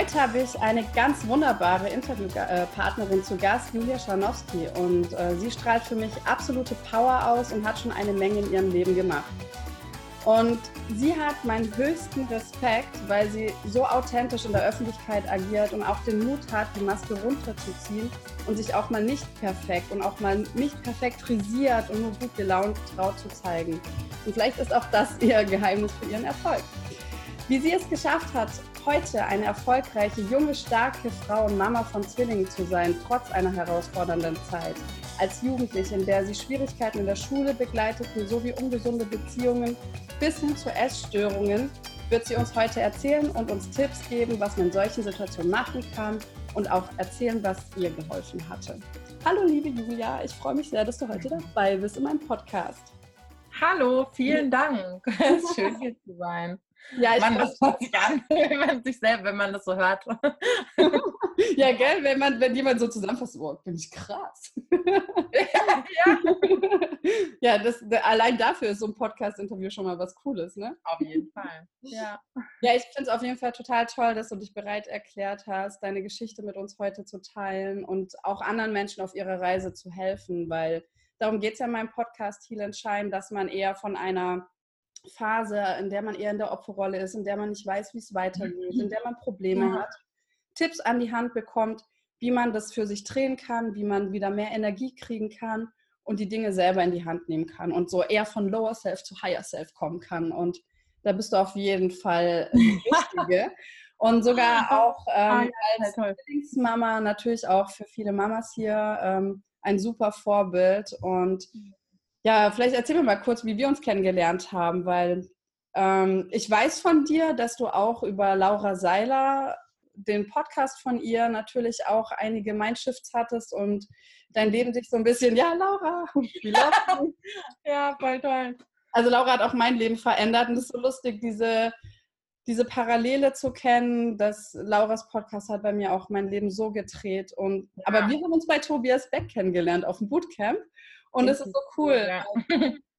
Heute habe ich eine ganz wunderbare Interviewpartnerin zu Gast, Julia Scharnowski. Und äh, sie strahlt für mich absolute Power aus und hat schon eine Menge in ihrem Leben gemacht. Und sie hat meinen höchsten Respekt, weil sie so authentisch in der Öffentlichkeit agiert und auch den Mut hat, die Maske runterzuziehen und sich auch mal nicht perfekt und auch mal nicht perfekt frisiert und nur gut gelaunt traut zu zeigen. Und vielleicht ist auch das ihr Geheimnis für ihren Erfolg. Wie sie es geschafft hat, heute eine erfolgreiche, junge, starke Frau und Mama von Zwillingen zu sein, trotz einer herausfordernden Zeit. Als Jugendliche, in der sie Schwierigkeiten in der Schule begleiteten, sowie ungesunde Beziehungen bis hin zu Essstörungen, wird sie uns heute erzählen und uns Tipps geben, was man in solchen Situationen machen kann und auch erzählen, was ihr geholfen hatte. Hallo liebe Julia, ich freue mich sehr, dass du heute dabei bist in meinem Podcast. Hallo, vielen Dank. Es ist schön hier zu sein. Ja, ich Mann, das hört sich an, wenn man sich selbst, wenn man das so hört. ja, gell, wenn man, wenn jemand so zusammenfasst, oh, bin ich krass. ja, ja das, allein dafür ist so ein Podcast-Interview schon mal was Cooles, ne? Auf jeden Fall. Ja. Ja, ich finde es auf jeden Fall total toll, dass du dich bereit erklärt hast, deine Geschichte mit uns heute zu teilen und auch anderen Menschen auf ihrer Reise zu helfen, weil darum geht es ja in meinem Podcast Heal and Shine, dass man eher von einer Phase, in der man eher in der Opferrolle ist, in der man nicht weiß, wie es weitergeht, in der man Probleme ja. hat, Tipps an die Hand bekommt, wie man das für sich drehen kann, wie man wieder mehr Energie kriegen kann und die Dinge selber in die Hand nehmen kann und so eher von Lower Self zu Higher Self kommen kann. Und da bist du auf jeden Fall die Richtige. und sogar auch ähm, als Lieblingsmama natürlich auch für viele Mamas hier ähm, ein super Vorbild. Und ja, vielleicht erzähl mir mal kurz, wie wir uns kennengelernt haben, weil ähm, ich weiß von dir, dass du auch über Laura Seiler, den Podcast von ihr, natürlich auch einige Mindshifts hattest und dein Leben sich so ein bisschen, ja, Laura, wie läuft Ja, voll toll. Also Laura hat auch mein Leben verändert und es ist so lustig, diese, diese Parallele zu kennen, dass Lauras Podcast hat bei mir auch mein Leben so gedreht. Und, ja. Aber wir haben uns bei Tobias Beck kennengelernt auf dem Bootcamp. Und es ist so cool. Ja.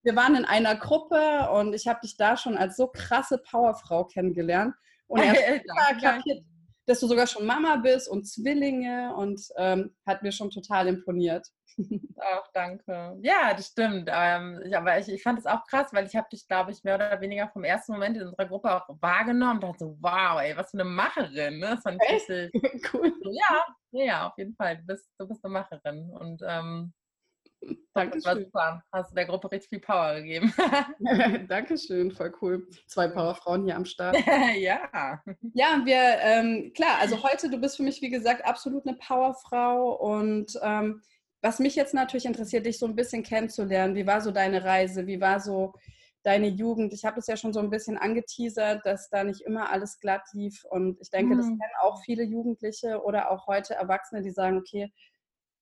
Wir waren in einer Gruppe und ich habe dich da schon als so krasse Powerfrau kennengelernt. Und er hat kapiert, dass du sogar schon Mama bist und Zwillinge und ähm, hat mir schon total imponiert. Auch danke. Ja, das stimmt. Ähm, ich, aber ich, ich fand es auch krass, weil ich habe dich, glaube ich, mehr oder weniger vom ersten Moment in unserer Gruppe auch wahrgenommen und dachte so, wow, ey, was für eine Macherin. Ne? Das fand ich richtig cool. Ja, ja, auf jeden Fall. Du bist, du bist eine Macherin. Und ähm, Dankeschön. Das war super. Hast du der Gruppe richtig viel Power gegeben. Dankeschön, voll cool. Zwei Powerfrauen hier am Start. ja. Ja, wir, ähm, klar, also heute, du bist für mich, wie gesagt, absolut eine Powerfrau. Und ähm, was mich jetzt natürlich interessiert, dich so ein bisschen kennenzulernen. Wie war so deine Reise? Wie war so deine Jugend? Ich habe es ja schon so ein bisschen angeteasert, dass da nicht immer alles glatt lief. Und ich denke, mhm. das kennen auch viele Jugendliche oder auch heute Erwachsene, die sagen, okay,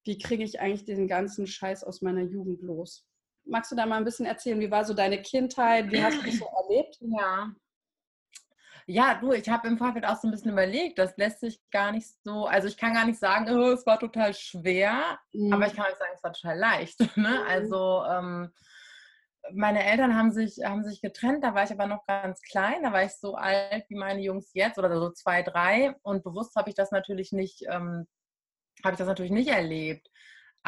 wie kriege ich eigentlich den ganzen Scheiß aus meiner Jugend los? Magst du da mal ein bisschen erzählen, wie war so deine Kindheit, wie hast du das so erlebt? Ja. Ja, du, ich habe im Vorfeld auch so ein bisschen überlegt, das lässt sich gar nicht so, also ich kann gar nicht sagen, oh, es war total schwer, mhm. aber ich kann auch sagen, es war total leicht. Ne? Mhm. Also ähm, meine Eltern haben sich, haben sich getrennt, da war ich aber noch ganz klein, da war ich so alt wie meine Jungs jetzt oder so zwei, drei und bewusst habe ich das natürlich nicht ähm, habe ich das natürlich nicht erlebt.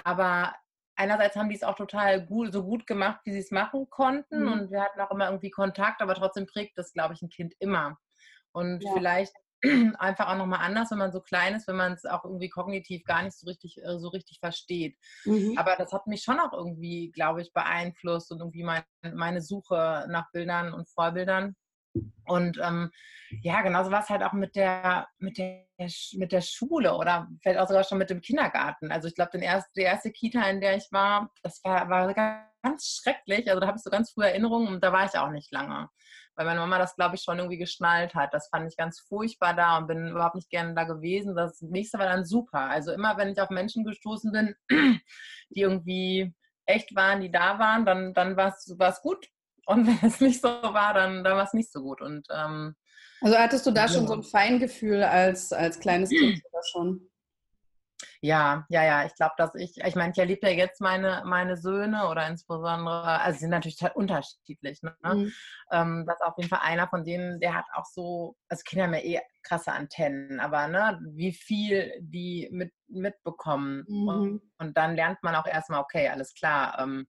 Aber einerseits haben die es auch total gut, so gut gemacht, wie sie es machen konnten. Mhm. Und wir hatten auch immer irgendwie Kontakt, aber trotzdem prägt das, glaube ich, ein Kind immer. Und ja. vielleicht einfach auch nochmal anders, wenn man so klein ist, wenn man es auch irgendwie kognitiv gar nicht so richtig, äh, so richtig versteht. Mhm. Aber das hat mich schon auch irgendwie, glaube ich, beeinflusst und irgendwie mein, meine Suche nach Bildern und Vorbildern. Und ähm, ja, genauso war es halt auch mit der, mit, der, mit der Schule oder vielleicht auch sogar schon mit dem Kindergarten. Also ich glaube, die erste Kita, in der ich war, das war, war ganz schrecklich. Also da habe ich so ganz frühe Erinnerungen und da war ich auch nicht lange. Weil meine Mama das, glaube ich, schon irgendwie geschnallt hat. Das fand ich ganz furchtbar da und bin überhaupt nicht gerne da gewesen. Das nächste war dann super. Also immer, wenn ich auf Menschen gestoßen bin, die irgendwie echt waren, die da waren, dann, dann war es gut. Und wenn es nicht so war, dann, dann war es nicht so gut. Und, ähm, also hattest du da schon so ein Feingefühl als, als kleines Kind oder schon? Ja, ja, ja. Ich glaube, dass ich, ich meine, ich erlebe ja jetzt meine, meine Söhne oder insbesondere, also sie sind natürlich total unterschiedlich. Ne? Mhm. Ähm, das ist auf jeden Fall einer von denen, der hat auch so, also Kinder haben ja eh krasse Antennen, aber ne, wie viel die mit, mitbekommen. Mhm. Und, und, dann lernt man auch erstmal, okay, alles klar, ähm,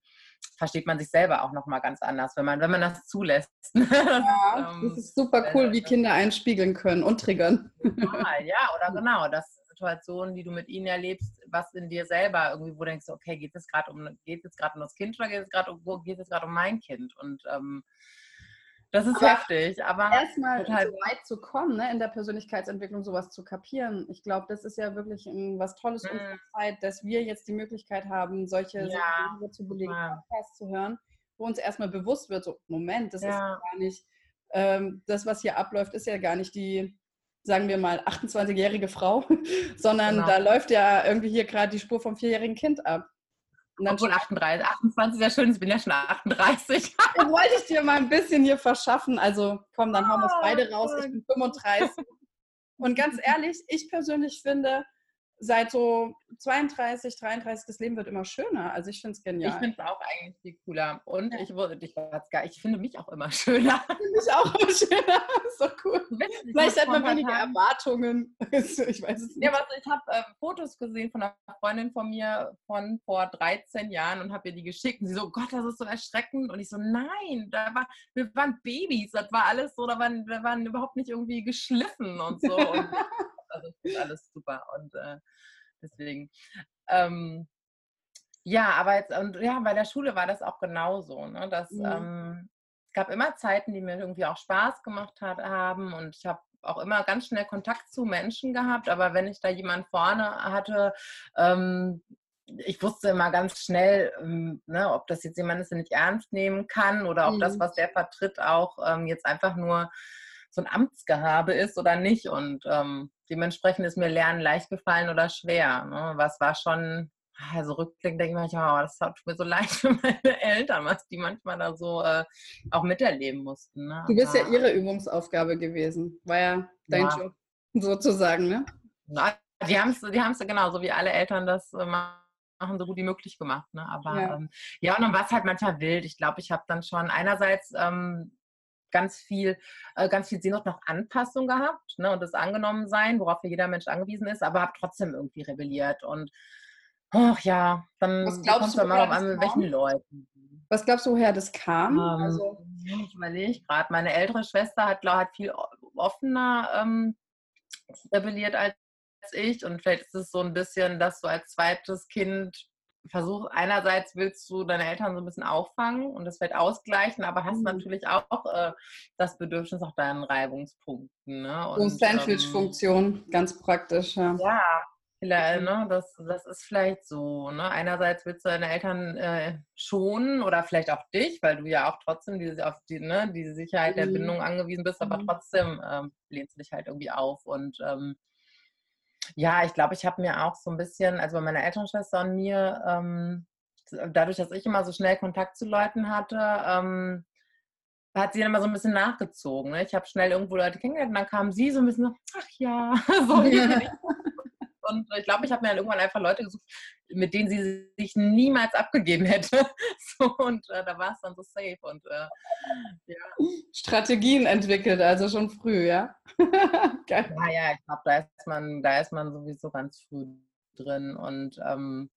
versteht man sich selber auch nochmal ganz anders, wenn man, wenn man das zulässt. Ja, das ist super cool, wie Kinder einspiegeln können und triggern. Ja, oder genau, das Situationen, die du mit ihnen erlebst, was in dir selber irgendwie, wo du denkst, okay, geht es gerade um, geht es gerade um das Kind oder geht es gerade um, geht es gerade um mein Kind? Und ähm, das ist aber heftig, aber erstmal so weit zu kommen, ne, in der Persönlichkeitsentwicklung sowas zu kapieren. Ich glaube, das ist ja wirklich was Tolles mhm. unserer Zeit, dass wir jetzt die Möglichkeit haben, solche ja. zu belegen, Podcasts zu hören, wo uns erstmal bewusst wird, so Moment, das ja. ist gar nicht ähm, das, was hier abläuft, ist ja gar nicht die sagen wir mal, 28-jährige Frau, sondern genau. da läuft ja irgendwie hier gerade die Spur vom vierjährigen Kind ab. Obwohl 38, 28 ist ja schön, ich bin ja schon 38. Das wollte ich dir mal ein bisschen hier verschaffen. Also komm, dann hauen wir es beide raus. Ich bin 35. Und ganz ehrlich, ich persönlich finde, seit so 32, 33, das Leben wird immer schöner. Also ich finde es genial. Ich finde es auch eigentlich viel cooler. Und ich, ich, ich finde mich auch immer schöner. Ich finde mich auch immer schöner. ist doch cool. Vielleicht hat man weniger. Erwartungen. ich weiß es nicht. Ja, was, ich habe äh, Fotos gesehen von einer Freundin von mir von vor 13 Jahren und habe ihr die geschickt. Und sie so, oh Gott, das ist so erschreckend. Und ich so, nein, da war, wir waren Babys. Das war alles so, da waren, wir waren überhaupt nicht irgendwie geschliffen und so. Und also ist alles super. Und äh, deswegen. Ähm, ja, aber jetzt, und ja, bei der Schule war das auch genauso. Ne? Dass, mhm. ähm, es gab immer Zeiten, die mir irgendwie auch Spaß gemacht hat, haben und ich habe auch immer ganz schnell Kontakt zu Menschen gehabt, aber wenn ich da jemanden vorne hatte, ähm, ich wusste immer ganz schnell, ähm, ne, ob das jetzt jemand ist, der nicht ernst nehmen kann oder ob mhm. das, was der vertritt, auch ähm, jetzt einfach nur so ein Amtsgehabe ist oder nicht. Und ähm, dementsprechend ist mir Lernen leicht gefallen oder schwer. Ne? Was war schon, also rückblickend denke ich manchmal, oh, das tut mir so leid für meine Eltern, was die manchmal da so äh, auch miterleben mussten. Ne? Du bist ja ihre Übungsaufgabe gewesen. War ja dein ja. Job sozusagen, ne? Na, die haben es die haben's, genau, so wie alle Eltern das äh, machen, so gut wie möglich gemacht. Ne? Aber ja, ähm, ja und dann war es halt manchmal wild. Ich glaube, ich habe dann schon einerseits ähm, ganz viel, äh, ganz viel Sehnsucht nach Anpassung gehabt ne, und das Angenommensein, worauf jeder Mensch angewiesen ist, aber habe trotzdem irgendwie rebelliert. Und ach ja, dann Was glaubst du, mal an, mit welchen Leuten. Was glaubst du, woher das kam? Ähm, also, ich überlege gerade, meine ältere Schwester hat, glaub, hat viel offener ähm, rebelliert als ich und vielleicht ist es so ein bisschen, dass du als zweites Kind versuch, einerseits willst du deine Eltern so ein bisschen auffangen und das vielleicht ausgleichen, aber hast mhm. natürlich auch äh, das Bedürfnis nach deinen Reibungspunkten. Ne? Und, so Sandwich-Funktion, ähm, ganz praktisch, ja. Ja, vielleicht, ne? das, das ist vielleicht so. Ne? Einerseits willst du deine Eltern äh, schonen oder vielleicht auch dich, weil du ja auch trotzdem diese, auf die, ne, diese Sicherheit mhm. der Bindung angewiesen bist, aber mhm. trotzdem ähm, lehnst du dich halt irgendwie auf und ähm, ja, ich glaube, ich habe mir auch so ein bisschen, also bei meiner Elternschwester und mir, ähm, dadurch, dass ich immer so schnell Kontakt zu Leuten hatte, ähm, hat sie dann immer so ein bisschen nachgezogen. Ne? Ich habe schnell irgendwo Leute kennengelernt und dann kam sie so ein bisschen ach ja, so Und ich glaube, ich habe mir dann irgendwann einfach Leute gesucht, mit denen sie sich niemals abgegeben hätte. So, und äh, da war es dann so safe. Und äh, ja. Strategien entwickelt, also schon früh, ja? Geil. Ja, ja, ich glaube, da ist man, da ist man sowieso ganz früh drin. Und ähm,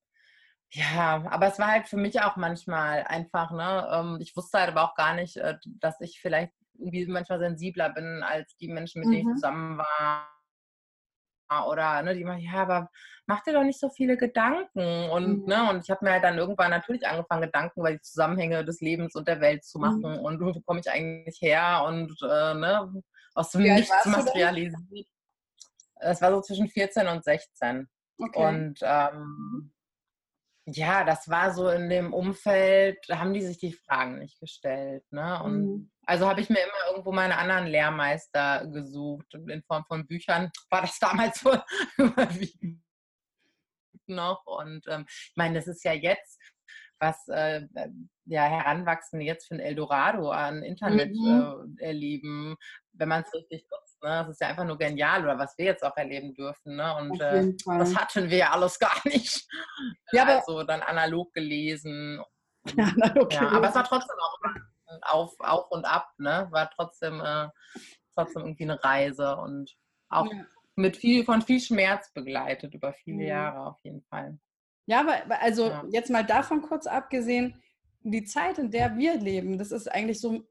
ja, aber es war halt für mich auch manchmal einfach, ne? Ähm, ich wusste halt aber auch gar nicht, äh, dass ich vielleicht irgendwie manchmal sensibler bin als die Menschen, mit denen mhm. ich zusammen war oder ne, die machen, ja, aber mach dir doch nicht so viele Gedanken. Und, mhm. ne, und ich habe mir halt dann irgendwann natürlich angefangen, Gedanken über die Zusammenhänge des Lebens und der Welt zu machen. Mhm. Und wo komme ich eigentlich her? Und äh, ne, aus dem Nichts materialisiert. Es war so zwischen 14 und 16. Okay. Und ähm, ja, das war so in dem Umfeld, da haben die sich die Fragen nicht gestellt. Ne? Und mhm. Also habe ich mir immer irgendwo meine anderen Lehrmeister gesucht. In Form von Büchern war das damals so überwiegend noch. Und ähm, ich meine, das ist ja jetzt, was äh, ja Heranwachsende jetzt für ein Eldorado an Internet mhm. äh, erleben, wenn man es richtig nutzt. Ne? Das ist ja einfach nur genial oder was wir jetzt auch erleben dürfen. Ne? Und äh, das hatten wir ja alles gar nicht. Ja, also dann analog gelesen. Ja, analog ja, gelesen. aber es war trotzdem auch auf, auf und ab. Ne? War trotzdem, äh, trotzdem irgendwie eine Reise und auch ja. mit viel, von viel Schmerz begleitet über viele ja. Jahre auf jeden Fall. Ja, aber also jetzt mal davon kurz abgesehen, die Zeit, in der wir leben, das ist eigentlich so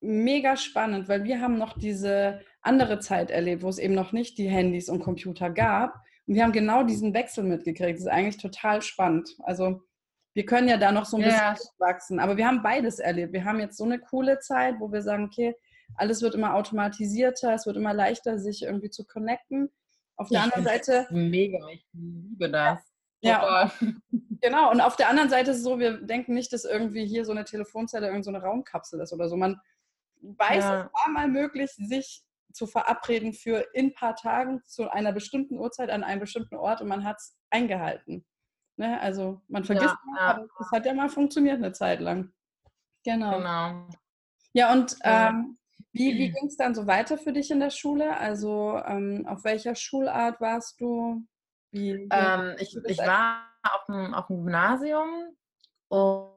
mega spannend, weil wir haben noch diese andere Zeit erlebt, wo es eben noch nicht die Handys und Computer gab. Und wir haben genau diesen Wechsel mitgekriegt. Das ist eigentlich total spannend. Also wir können ja da noch so ein yeah. bisschen wachsen. Aber wir haben beides erlebt. Wir haben jetzt so eine coole Zeit, wo wir sagen, okay, alles wird immer automatisierter, es wird immer leichter, sich irgendwie zu connecten. Auf der ich anderen Seite. Mega, ich liebe das. Ja, genau. Und auf der anderen Seite ist es so, wir denken nicht, dass irgendwie hier so eine Telefonzelle irgendeine so Raumkapsel ist oder so. Man weiß, ja. es war mal möglich, sich zu verabreden für in ein paar Tagen zu einer bestimmten Uhrzeit an einem bestimmten Ort und man hat es eingehalten. Ne? Also man vergisst, ja, mal, aber es hat ja mal funktioniert eine Zeit lang. Genau. genau. Ja, und ähm, wie, wie ging es dann so weiter für dich in der Schule? Also ähm, auf welcher Schulart warst du? Wie, ähm, ich, ich war auf dem, auf dem Gymnasium und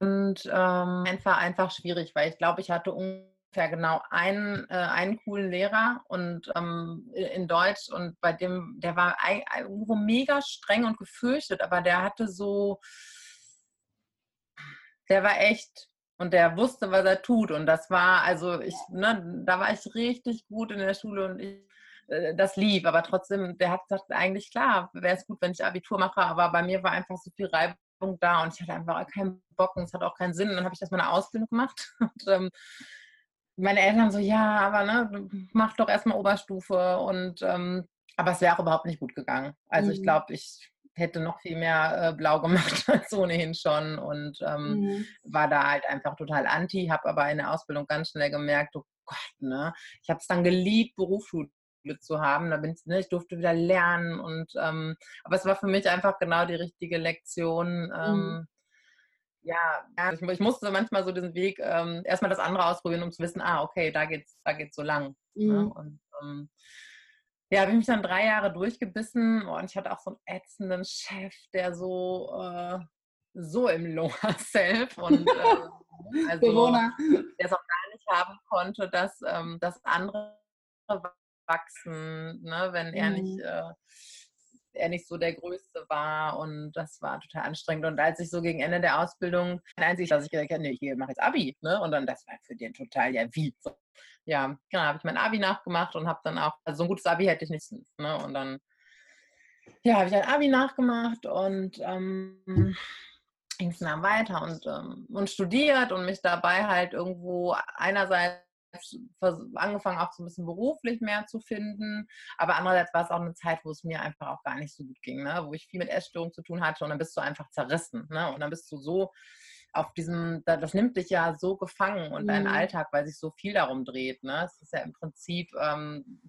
und ähm, einfach, einfach schwierig, weil ich glaube, ich hatte ungefähr genau einen, äh, einen coolen Lehrer und ähm, in Deutsch und bei dem, der war irgendwo mega streng und gefürchtet, aber der hatte so, der war echt und der wusste, was er tut und das war, also ich, ne, da war ich richtig gut in der Schule und ich äh, das lief, aber trotzdem, der hat gesagt, eigentlich klar, wäre es gut, wenn ich Abitur mache, aber bei mir war einfach so viel Reibung da und ich hatte einfach keinen Bock und es hat auch keinen Sinn. Und dann habe ich das meine Ausbildung gemacht. Und, ähm, meine Eltern so, ja, aber ne, mach doch erstmal Oberstufe. Und ähm, aber es wäre auch überhaupt nicht gut gegangen. Also mhm. ich glaube, ich hätte noch viel mehr äh, blau gemacht als ohnehin schon und ähm, mhm. war da halt einfach total anti, habe aber in der Ausbildung ganz schnell gemerkt, oh Gott, ne, ich habe es dann geliebt, Berufsschule zu haben. Da bin ich, ne, ich durfte wieder lernen und ähm, aber es war für mich einfach genau die richtige Lektion. Ähm, mhm. Ja, ich, ich, musste manchmal so diesen Weg ähm, erstmal das andere ausprobieren, um zu wissen, ah, okay, da geht's, da geht's so lang. Ne? Mhm. Ne? Und ähm, ja, habe ich mich dann drei Jahre durchgebissen und ich hatte auch so einen ätzenden Chef, der so, äh, so im Lower Self und äh, also, der es auch gar nicht haben konnte, dass ähm, das andere wachsen, ne, wenn er mhm. nicht äh, er nicht so der Größte war und das war total anstrengend. Und als ich so gegen Ende der Ausbildung, einzig, dass ich gedacht habe, nee, ich mache jetzt Abi, ne? Und dann, das war für den total, ja, wie? So. Ja, genau, habe ich mein Abi nachgemacht und habe dann auch, also so ein gutes Abi hätte ich nicht, ne? Und dann, ja, habe ich ein Abi nachgemacht und ähm, ging es dann weiter und, ähm, und studiert und mich dabei halt irgendwo einerseits angefangen auch so ein bisschen beruflich mehr zu finden. Aber andererseits war es auch eine Zeit, wo es mir einfach auch gar nicht so gut ging, ne? wo ich viel mit Essstörungen zu tun hatte und dann bist du einfach zerrissen. Ne? Und dann bist du so auf diesem, das nimmt dich ja so gefangen und mhm. dein Alltag, weil sich so viel darum dreht. Ne? Es ist ja im Prinzip ähm,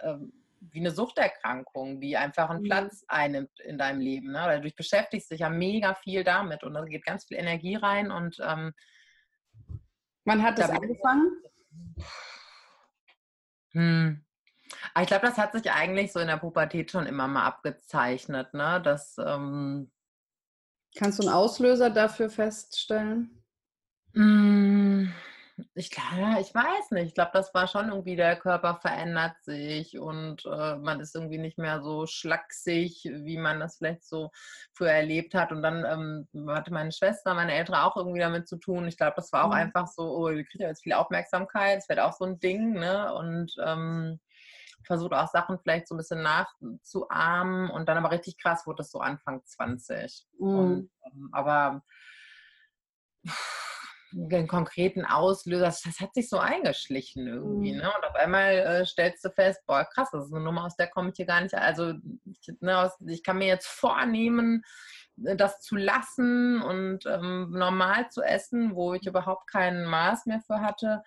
ähm, wie eine Suchterkrankung, die einfach einen mhm. Platz einnimmt in deinem Leben. Ne? Weil du beschäftigst dich ja mega viel damit und da geht ganz viel Energie rein und ähm, Wann hat das angefangen? Hm. Ah, ich glaube, das hat sich eigentlich so in der Pubertät schon immer mal abgezeichnet, ne? Das, ähm Kannst du einen Auslöser dafür feststellen? Hm. Ich glaube, ich weiß nicht. Ich glaube, das war schon irgendwie, der Körper verändert sich und äh, man ist irgendwie nicht mehr so schlaksig, wie man das vielleicht so früher erlebt hat. Und dann ähm, hatte meine Schwester, meine Eltern auch irgendwie damit zu tun. Ich glaube, das war auch mhm. einfach so, oh, wir kriegen jetzt viel Aufmerksamkeit, es wird auch so ein Ding, ne? Und ähm, versucht auch Sachen vielleicht so ein bisschen nachzuahmen und dann aber richtig krass wurde das so Anfang 20. Mhm. Und, ähm, aber den konkreten Auslöser, das, hat sich so eingeschlichen irgendwie. Mhm. Ne? Und auf einmal äh, stellst du fest, boah, krass, das ist eine Nummer, aus der komme ich hier gar nicht. Also ich, ne, aus, ich kann mir jetzt vornehmen, äh, das zu lassen und ähm, normal zu essen, wo ich überhaupt kein Maß mehr für hatte.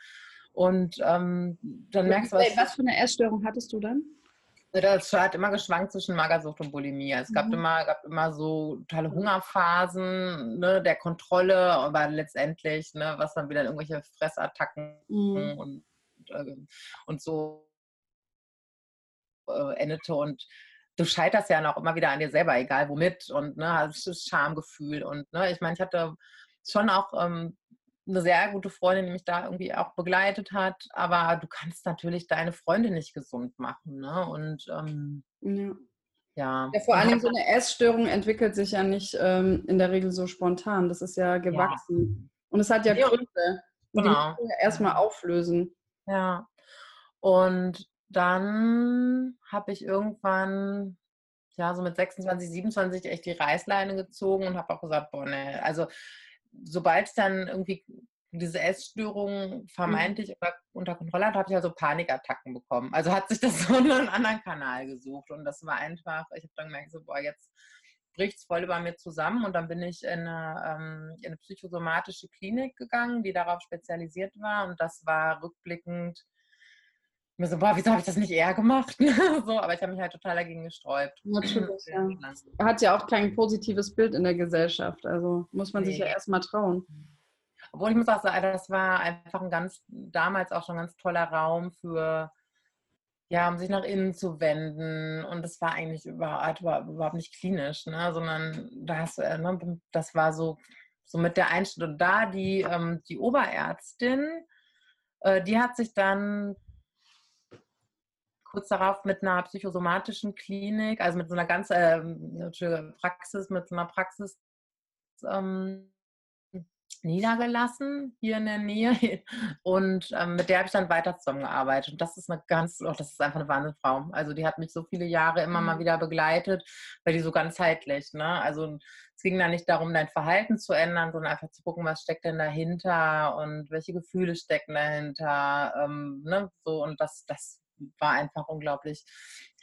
Und ähm, dann merkst du, was, was für eine Essstörung hattest du dann? Das hat immer geschwankt zwischen Magersucht und Bulimie. Es gab, mhm. immer, gab immer so totale Hungerphasen ne, der Kontrolle, aber letztendlich, ne, was dann wieder irgendwelche Fressattacken mhm. und, äh, und so äh, endete. Und du scheiterst ja noch immer wieder an dir selber, egal womit. Und ne, hast das Schamgefühl. Und ne, ich meine, ich hatte schon auch ähm, eine sehr gute Freundin, die mich da irgendwie auch begleitet hat. Aber du kannst natürlich deine Freunde nicht gesund machen. Ne? Und ähm, ja. Ja. ja. vor Dingen so eine Essstörung entwickelt sich ja nicht ähm, in der Regel so spontan. Das ist ja gewachsen. Ja. Und es hat ja Gründe. Und genau. die müssen wir erstmal auflösen. Ja. Und dann habe ich irgendwann, ja, so mit 26, 27 echt die Reißleine gezogen und habe auch gesagt, boah, ne, also sobald ich dann irgendwie diese Essstörung mhm. vermeintlich mhm. unter Kontrolle hatte, habe ich also Panikattacken bekommen. Also hat sich das so in einen anderen Kanal gesucht und das war einfach, ich habe dann gemerkt, so, boah, jetzt bricht es voll über mir zusammen und dann bin ich in eine, ähm, in eine psychosomatische Klinik gegangen, die darauf spezialisiert war und das war rückblickend mir so, boah, wieso habe ich das nicht eher gemacht? so, aber ich habe mich halt total dagegen gesträubt. Natürlich, ja. Hat ja auch kein positives Bild in der Gesellschaft, also muss man nee. sich ja erstmal trauen. Obwohl ich muss auch sagen, das war einfach ein ganz, damals auch schon ein ganz toller Raum für, ja, um sich nach innen zu wenden. Und das war eigentlich überhaupt, überhaupt nicht klinisch, ne? sondern das, äh, ne, das war so, so mit der Einstellung. Da die, ähm, die Oberärztin, äh, die hat sich dann kurz darauf mit einer psychosomatischen Klinik, also mit so einer ganz äh, Praxis, mit so einer Praxis ähm, niedergelassen hier in der Nähe und ähm, mit der habe ich dann weiter zusammengearbeitet. Und das ist eine ganz, oh, das ist einfach eine Wahnsinnsfrau. Also die hat mich so viele Jahre immer mal mhm. wieder begleitet, weil die so ganzheitlich, ne? Also es ging da nicht darum, dein Verhalten zu ändern, sondern einfach zu gucken, was steckt denn dahinter und welche Gefühle stecken dahinter, ähm, ne? So und das, das war einfach unglaublich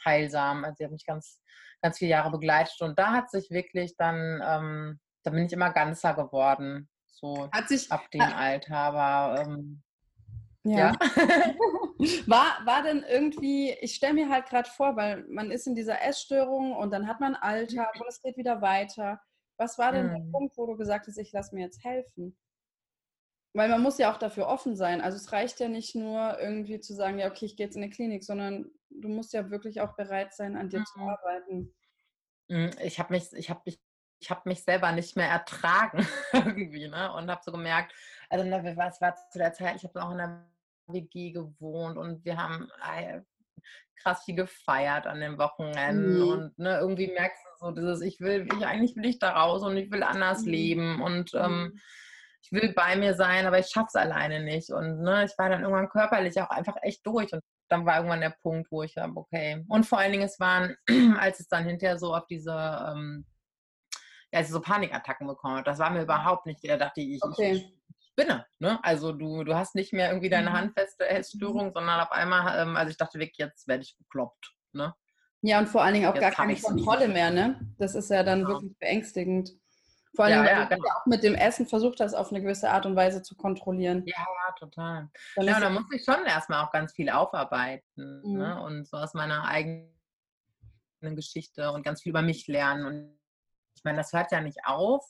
heilsam. Also sie hat mich ganz, ganz viele Jahre begleitet und da hat sich wirklich dann, ähm, da bin ich immer ganzer geworden, so hat sich, ab dem Alter. Aber ähm, ja. ja. war, war denn irgendwie, ich stelle mir halt gerade vor, weil man ist in dieser Essstörung und dann hat man Alltag und es geht wieder weiter. Was war denn hm. der Punkt, wo du gesagt hast, ich lasse mir jetzt helfen? Weil man muss ja auch dafür offen sein. Also es reicht ja nicht nur irgendwie zu sagen, ja, okay, ich gehe jetzt in eine Klinik, sondern du musst ja wirklich auch bereit sein, an dir mhm. zu arbeiten. Hm, ich habe mich, ich habe mich, ich habe mich selber nicht mehr ertragen irgendwie, ne? Und habe so gemerkt, also ne, was war zu der Zeit, ich habe auch in der WG gewohnt und wir haben äh, krass viel gefeiert an den Wochenenden mhm. und ne, irgendwie merkst du so dieses, ich will, ich eigentlich will ich da raus und ich will anders mhm. leben und ähm, mhm ich will bei mir sein, aber ich schaffe es alleine nicht. Und ne, ich war dann irgendwann körperlich auch einfach echt durch. Und dann war irgendwann der Punkt, wo ich habe, okay. Und vor allen Dingen, es waren, als es dann hinterher so auf diese, ähm, ja, so Panikattacken bekommen das war mir überhaupt nicht, da dachte ich, okay. ich, spinne. Ne? Also du, du hast nicht mehr irgendwie deine mhm. handfeste Essstörung, mhm. sondern auf einmal, ähm, also ich dachte wirklich, jetzt werde ich bekloppt. Ne? Ja, und vor allen Dingen auch jetzt gar keine Kontrolle mehr, ne? Das ist ja dann genau. wirklich beängstigend. Vor allem, ja, ja, genau. auch mit dem Essen versucht das auf eine gewisse Art und Weise zu kontrollieren. Ja, total. Dann ja, da muss ich schon erstmal auch ganz viel aufarbeiten mhm. ne? und so aus meiner eigenen Geschichte und ganz viel über mich lernen. Und ich meine, das hört ja nicht auf,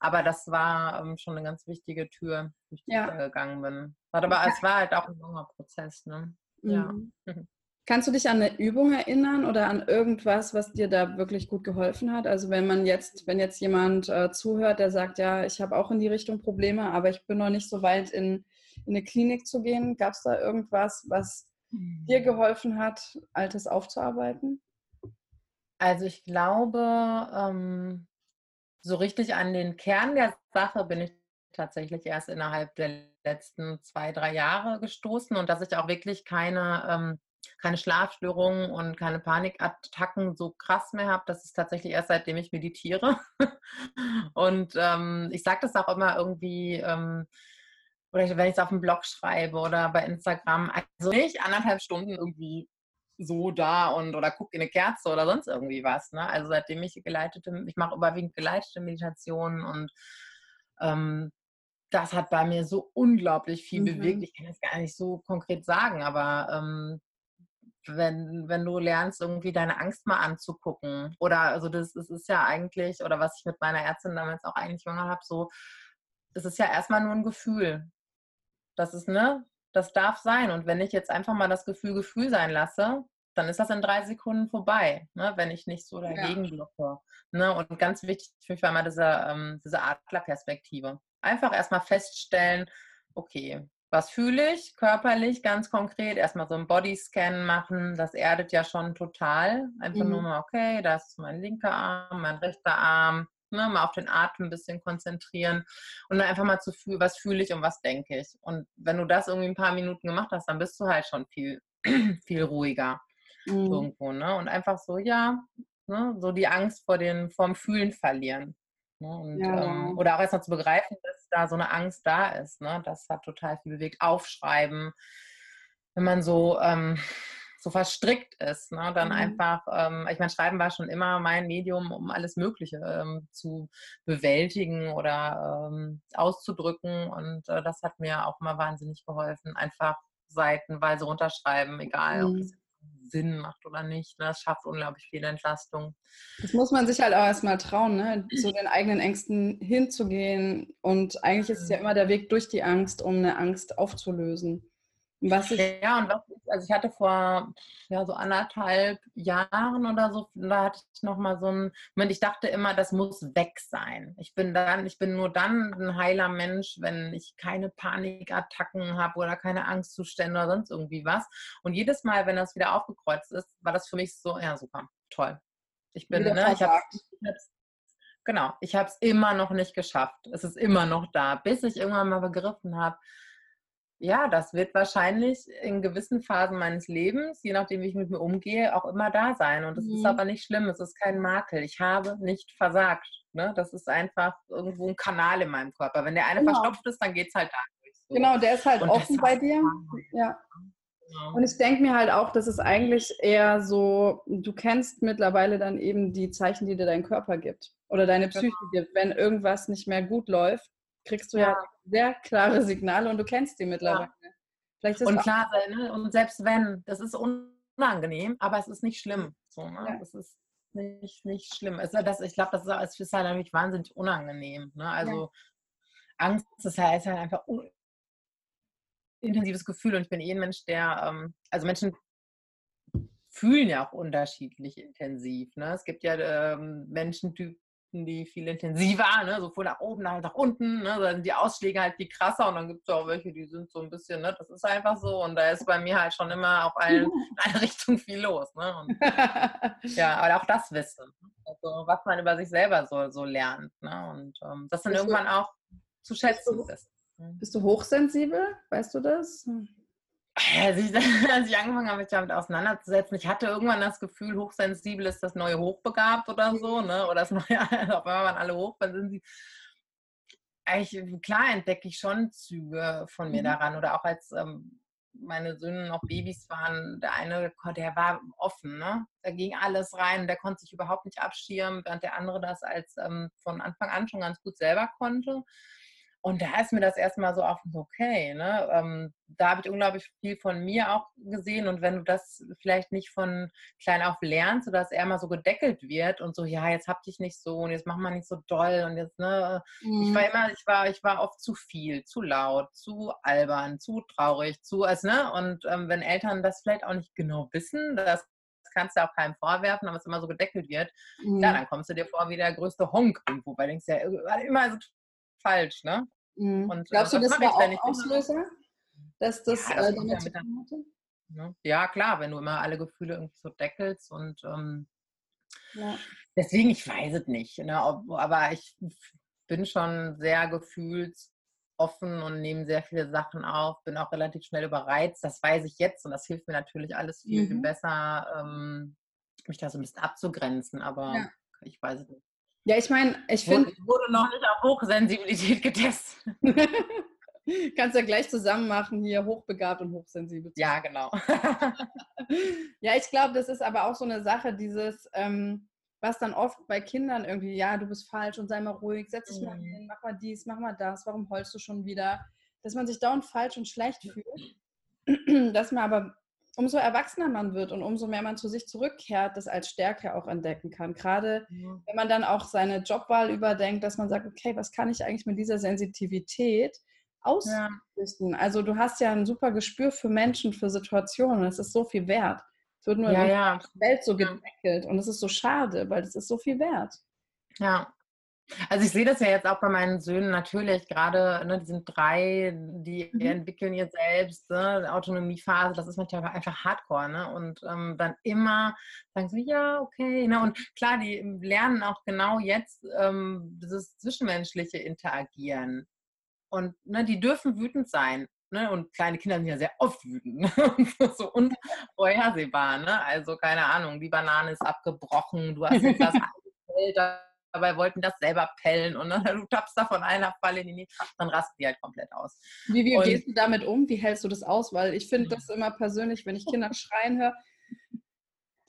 aber das war ähm, schon eine ganz wichtige Tür, durch die ja. ich da gegangen bin. Aber es war halt auch ein langer Prozess. Ne? Mhm. Ja. Kannst du dich an eine Übung erinnern oder an irgendwas, was dir da wirklich gut geholfen hat? Also wenn man jetzt, wenn jetzt jemand äh, zuhört, der sagt, ja, ich habe auch in die Richtung Probleme, aber ich bin noch nicht so weit in, in eine Klinik zu gehen, gab es da irgendwas, was dir hm. geholfen hat, Altes aufzuarbeiten? Also ich glaube, ähm, so richtig an den Kern der Sache bin ich tatsächlich erst innerhalb der letzten zwei, drei Jahre gestoßen und dass ich auch wirklich keine ähm, keine Schlafstörungen und keine Panikattacken so krass mehr habe. Das ist tatsächlich erst seitdem ich meditiere. und ähm, ich sage das auch immer irgendwie, ähm, oder wenn ich es auf dem Blog schreibe oder bei Instagram, also nicht anderthalb Stunden irgendwie so da und oder gucke in eine Kerze oder sonst irgendwie was. Ne? Also seitdem ich geleitete, ich mache überwiegend geleitete Meditationen und ähm, das hat bei mir so unglaublich viel mhm. bewegt. Ich kann es gar nicht so konkret sagen, aber ähm, wenn, wenn du lernst, irgendwie deine Angst mal anzugucken. Oder also das, das ist ja eigentlich, oder was ich mit meiner Ärztin damals auch eigentlich gemacht habe, so, das ist ja erstmal nur ein Gefühl. Das ist, ne, das darf sein. Und wenn ich jetzt einfach mal das Gefühl Gefühl sein lasse, dann ist das in drei Sekunden vorbei, ne, wenn ich nicht so dagegen ja. blocke. Ne? Und ganz wichtig für mich war immer diese, ähm, diese Adlerperspektive. Einfach erstmal feststellen, okay, was fühle ich körperlich ganz konkret? Erstmal so einen Bodyscan machen, das erdet ja schon total. Einfach mhm. nur mal, okay, das ist mein linker Arm, mein rechter Arm, ne, mal auf den Atem ein bisschen konzentrieren und dann einfach mal zu fühlen, was fühle ich und was denke ich. Und wenn du das irgendwie ein paar Minuten gemacht hast, dann bist du halt schon viel, viel ruhiger mhm. irgendwo. Ne? Und einfach so, ja, ne, so die Angst vor den, vorm Fühlen verlieren. Ne? Und, ja. ähm, oder auch erstmal zu begreifen, dass da so eine Angst da ist. Ne? Das hat total viel bewegt. Aufschreiben, wenn man so, ähm, so verstrickt ist, ne? dann mhm. einfach, ähm, ich meine, Schreiben war schon immer mein Medium, um alles Mögliche ähm, zu bewältigen oder ähm, auszudrücken. Und äh, das hat mir auch immer wahnsinnig geholfen. Einfach seitenweise runterschreiben, egal mhm. ob das Sinn macht oder nicht. Ne? Das schafft unglaublich viel Entlastung. Das muss man sich halt auch erstmal trauen, ne? zu den eigenen Ängsten hinzugehen. Und eigentlich ist es ja mhm. immer der Weg durch die Angst, um eine Angst aufzulösen. Was ich ja, und was ich, also ich hatte vor ja, so anderthalb Jahren oder so, da hatte ich nochmal so einen Moment, ich dachte immer, das muss weg sein. Ich bin dann, ich bin nur dann ein heiler Mensch, wenn ich keine Panikattacken habe oder keine Angstzustände oder sonst irgendwie was. Und jedes Mal, wenn das wieder aufgekreuzt ist, war das für mich so, ja super, toll. Ich bin, ne, ich habe Genau, ich habe es immer noch nicht geschafft. Es ist immer noch da, bis ich irgendwann mal begriffen habe, ja, das wird wahrscheinlich in gewissen Phasen meines Lebens, je nachdem, wie ich mit mir umgehe, auch immer da sein. Und das mhm. ist aber nicht schlimm, es ist kein Makel. Ich habe nicht versagt. Ne? Das ist einfach irgendwo ein Kanal in meinem Körper. Wenn der eine genau. verstopft ist, dann geht es halt da durch. So. Genau, der ist halt Und offen bei dir. Ja. Genau. Und ich denke mir halt auch, das ist eigentlich eher so, du kennst mittlerweile dann eben die Zeichen, die dir dein Körper gibt oder deine Psyche genau. gibt. Wenn irgendwas nicht mehr gut läuft, kriegst du ja, ja sehr klare Signale und du kennst die mittlerweile. Ja. und klar sein, ne? und selbst wenn, das ist unangenehm, aber es ist nicht schlimm. So, ne? Ja. Das ist nicht, nicht schlimm. Es, das, ich glaube, das ist, ist halt nämlich wahnsinnig unangenehm. Ne? Also Angst das heißt halt einfach un intensives Gefühl und ich bin eh ein Mensch, der, ähm, also Menschen fühlen ja auch unterschiedlich intensiv. Ne? Es gibt ja ähm, Menschentypen, die viel intensiver, ne? so von nach oben halt nach unten, ne? da sind die Ausschläge halt viel krasser und dann gibt es auch welche, die sind so ein bisschen, ne? das ist einfach so und da ist bei mir halt schon immer auf allen, in eine Richtung viel los. Ne? Und, ja, aber auch das Wissen, also was man über sich selber so, so lernt ne? und ähm, das dann bist irgendwann du, auch zu schätzen ist. Bist du hochsensibel, weißt du das? Als ich, als ich angefangen habe, mich damit auseinanderzusetzen, ich hatte irgendwann das Gefühl, hochsensibel ist das neue hochbegabt oder so, ne? Oder das neue, also auf einmal waren alle hoch, dann sind sie. Eigentlich, klar entdecke ich schon Züge von mir mhm. daran. Oder auch als ähm, meine Söhne noch Babys waren, der eine, der war offen, ne? Da ging alles rein, der konnte sich überhaupt nicht abschirmen, während der andere das als ähm, von Anfang an schon ganz gut selber konnte. Und da ist mir das erstmal so auf, okay, ne? Ähm, da habe ich unglaublich viel von mir auch gesehen. Und wenn du das vielleicht nicht von klein auf lernst, oder dass er mal so gedeckelt wird und so, ja, jetzt hab dich nicht so und jetzt mach mal nicht so doll und jetzt, ne? Mhm. Ich war immer, ich war, ich war oft zu viel, zu laut, zu albern, zu traurig, zu, also, ne? Und ähm, wenn Eltern das vielleicht auch nicht genau wissen, das kannst du auch keinem vorwerfen, aber es immer so gedeckelt wird, mhm. ja, dann kommst du dir vor wie der größte Honk irgendwo, weil du denkst ja immer so falsch, ne? Mhm. Und, äh, Glaubst du, das war auch Auslöser, dass das, ja, das äh, damit zu tun hatte? Ne? Ja, klar, wenn du immer alle Gefühle irgendwie so deckelst und ähm, ja. deswegen, ich weiß es nicht, ne? Aber ich bin schon sehr gefühlsoffen und nehme sehr viele Sachen auf, bin auch relativ schnell überreizt, das weiß ich jetzt und das hilft mir natürlich alles viel, mhm. viel besser, ähm, mich da so ein bisschen abzugrenzen, aber ja. ich weiß es nicht. Ja, ich meine, ich finde. Wurde noch nicht auf Hochsensibilität getestet. Kannst ja gleich zusammen machen, hier hochbegabt und hochsensibel. Ja, genau. ja, ich glaube, das ist aber auch so eine Sache, dieses, ähm, was dann oft bei Kindern irgendwie, ja, du bist falsch und sei mal ruhig, setz dich mhm. mal hin, mach mal dies, mach mal das, warum heulst du schon wieder? Dass man sich dauernd falsch und schlecht fühlt, dass man aber umso erwachsener man wird und umso mehr man zu sich zurückkehrt, das als Stärke auch entdecken kann. Gerade ja. wenn man dann auch seine Jobwahl überdenkt, dass man sagt, okay, was kann ich eigentlich mit dieser Sensitivität ausrichten? Ja. Also du hast ja ein super Gespür für Menschen, für Situationen. Es ist so viel wert. Es wird nur ja, in der Welt so gedeckelt und es ist so schade, weil es ist so viel wert. Ja, also ich sehe das ja jetzt auch bei meinen Söhnen natürlich, gerade, ne, die sind drei, die mhm. entwickeln jetzt selbst, ne, Autonomiephase, das ist manchmal einfach Hardcore, ne? Und ähm, dann immer sagen sie, ja, okay, ne? Und klar, die lernen auch genau jetzt ähm, dieses zwischenmenschliche Interagieren. Und ne, die dürfen wütend sein. Ne? Und kleine Kinder sind ja sehr oft wütend. Ne? so unvorhersehbar. Ne? Also keine Ahnung, die Banane ist abgebrochen, du hast jetzt das dabei wollten das selber pellen und ne, du tappst da von einer Falle in die nächste, dann rasten die halt komplett aus. Wie, wie gehst du damit um? Wie hältst du das aus? Weil ich finde das immer persönlich, wenn ich Kinder schreien höre,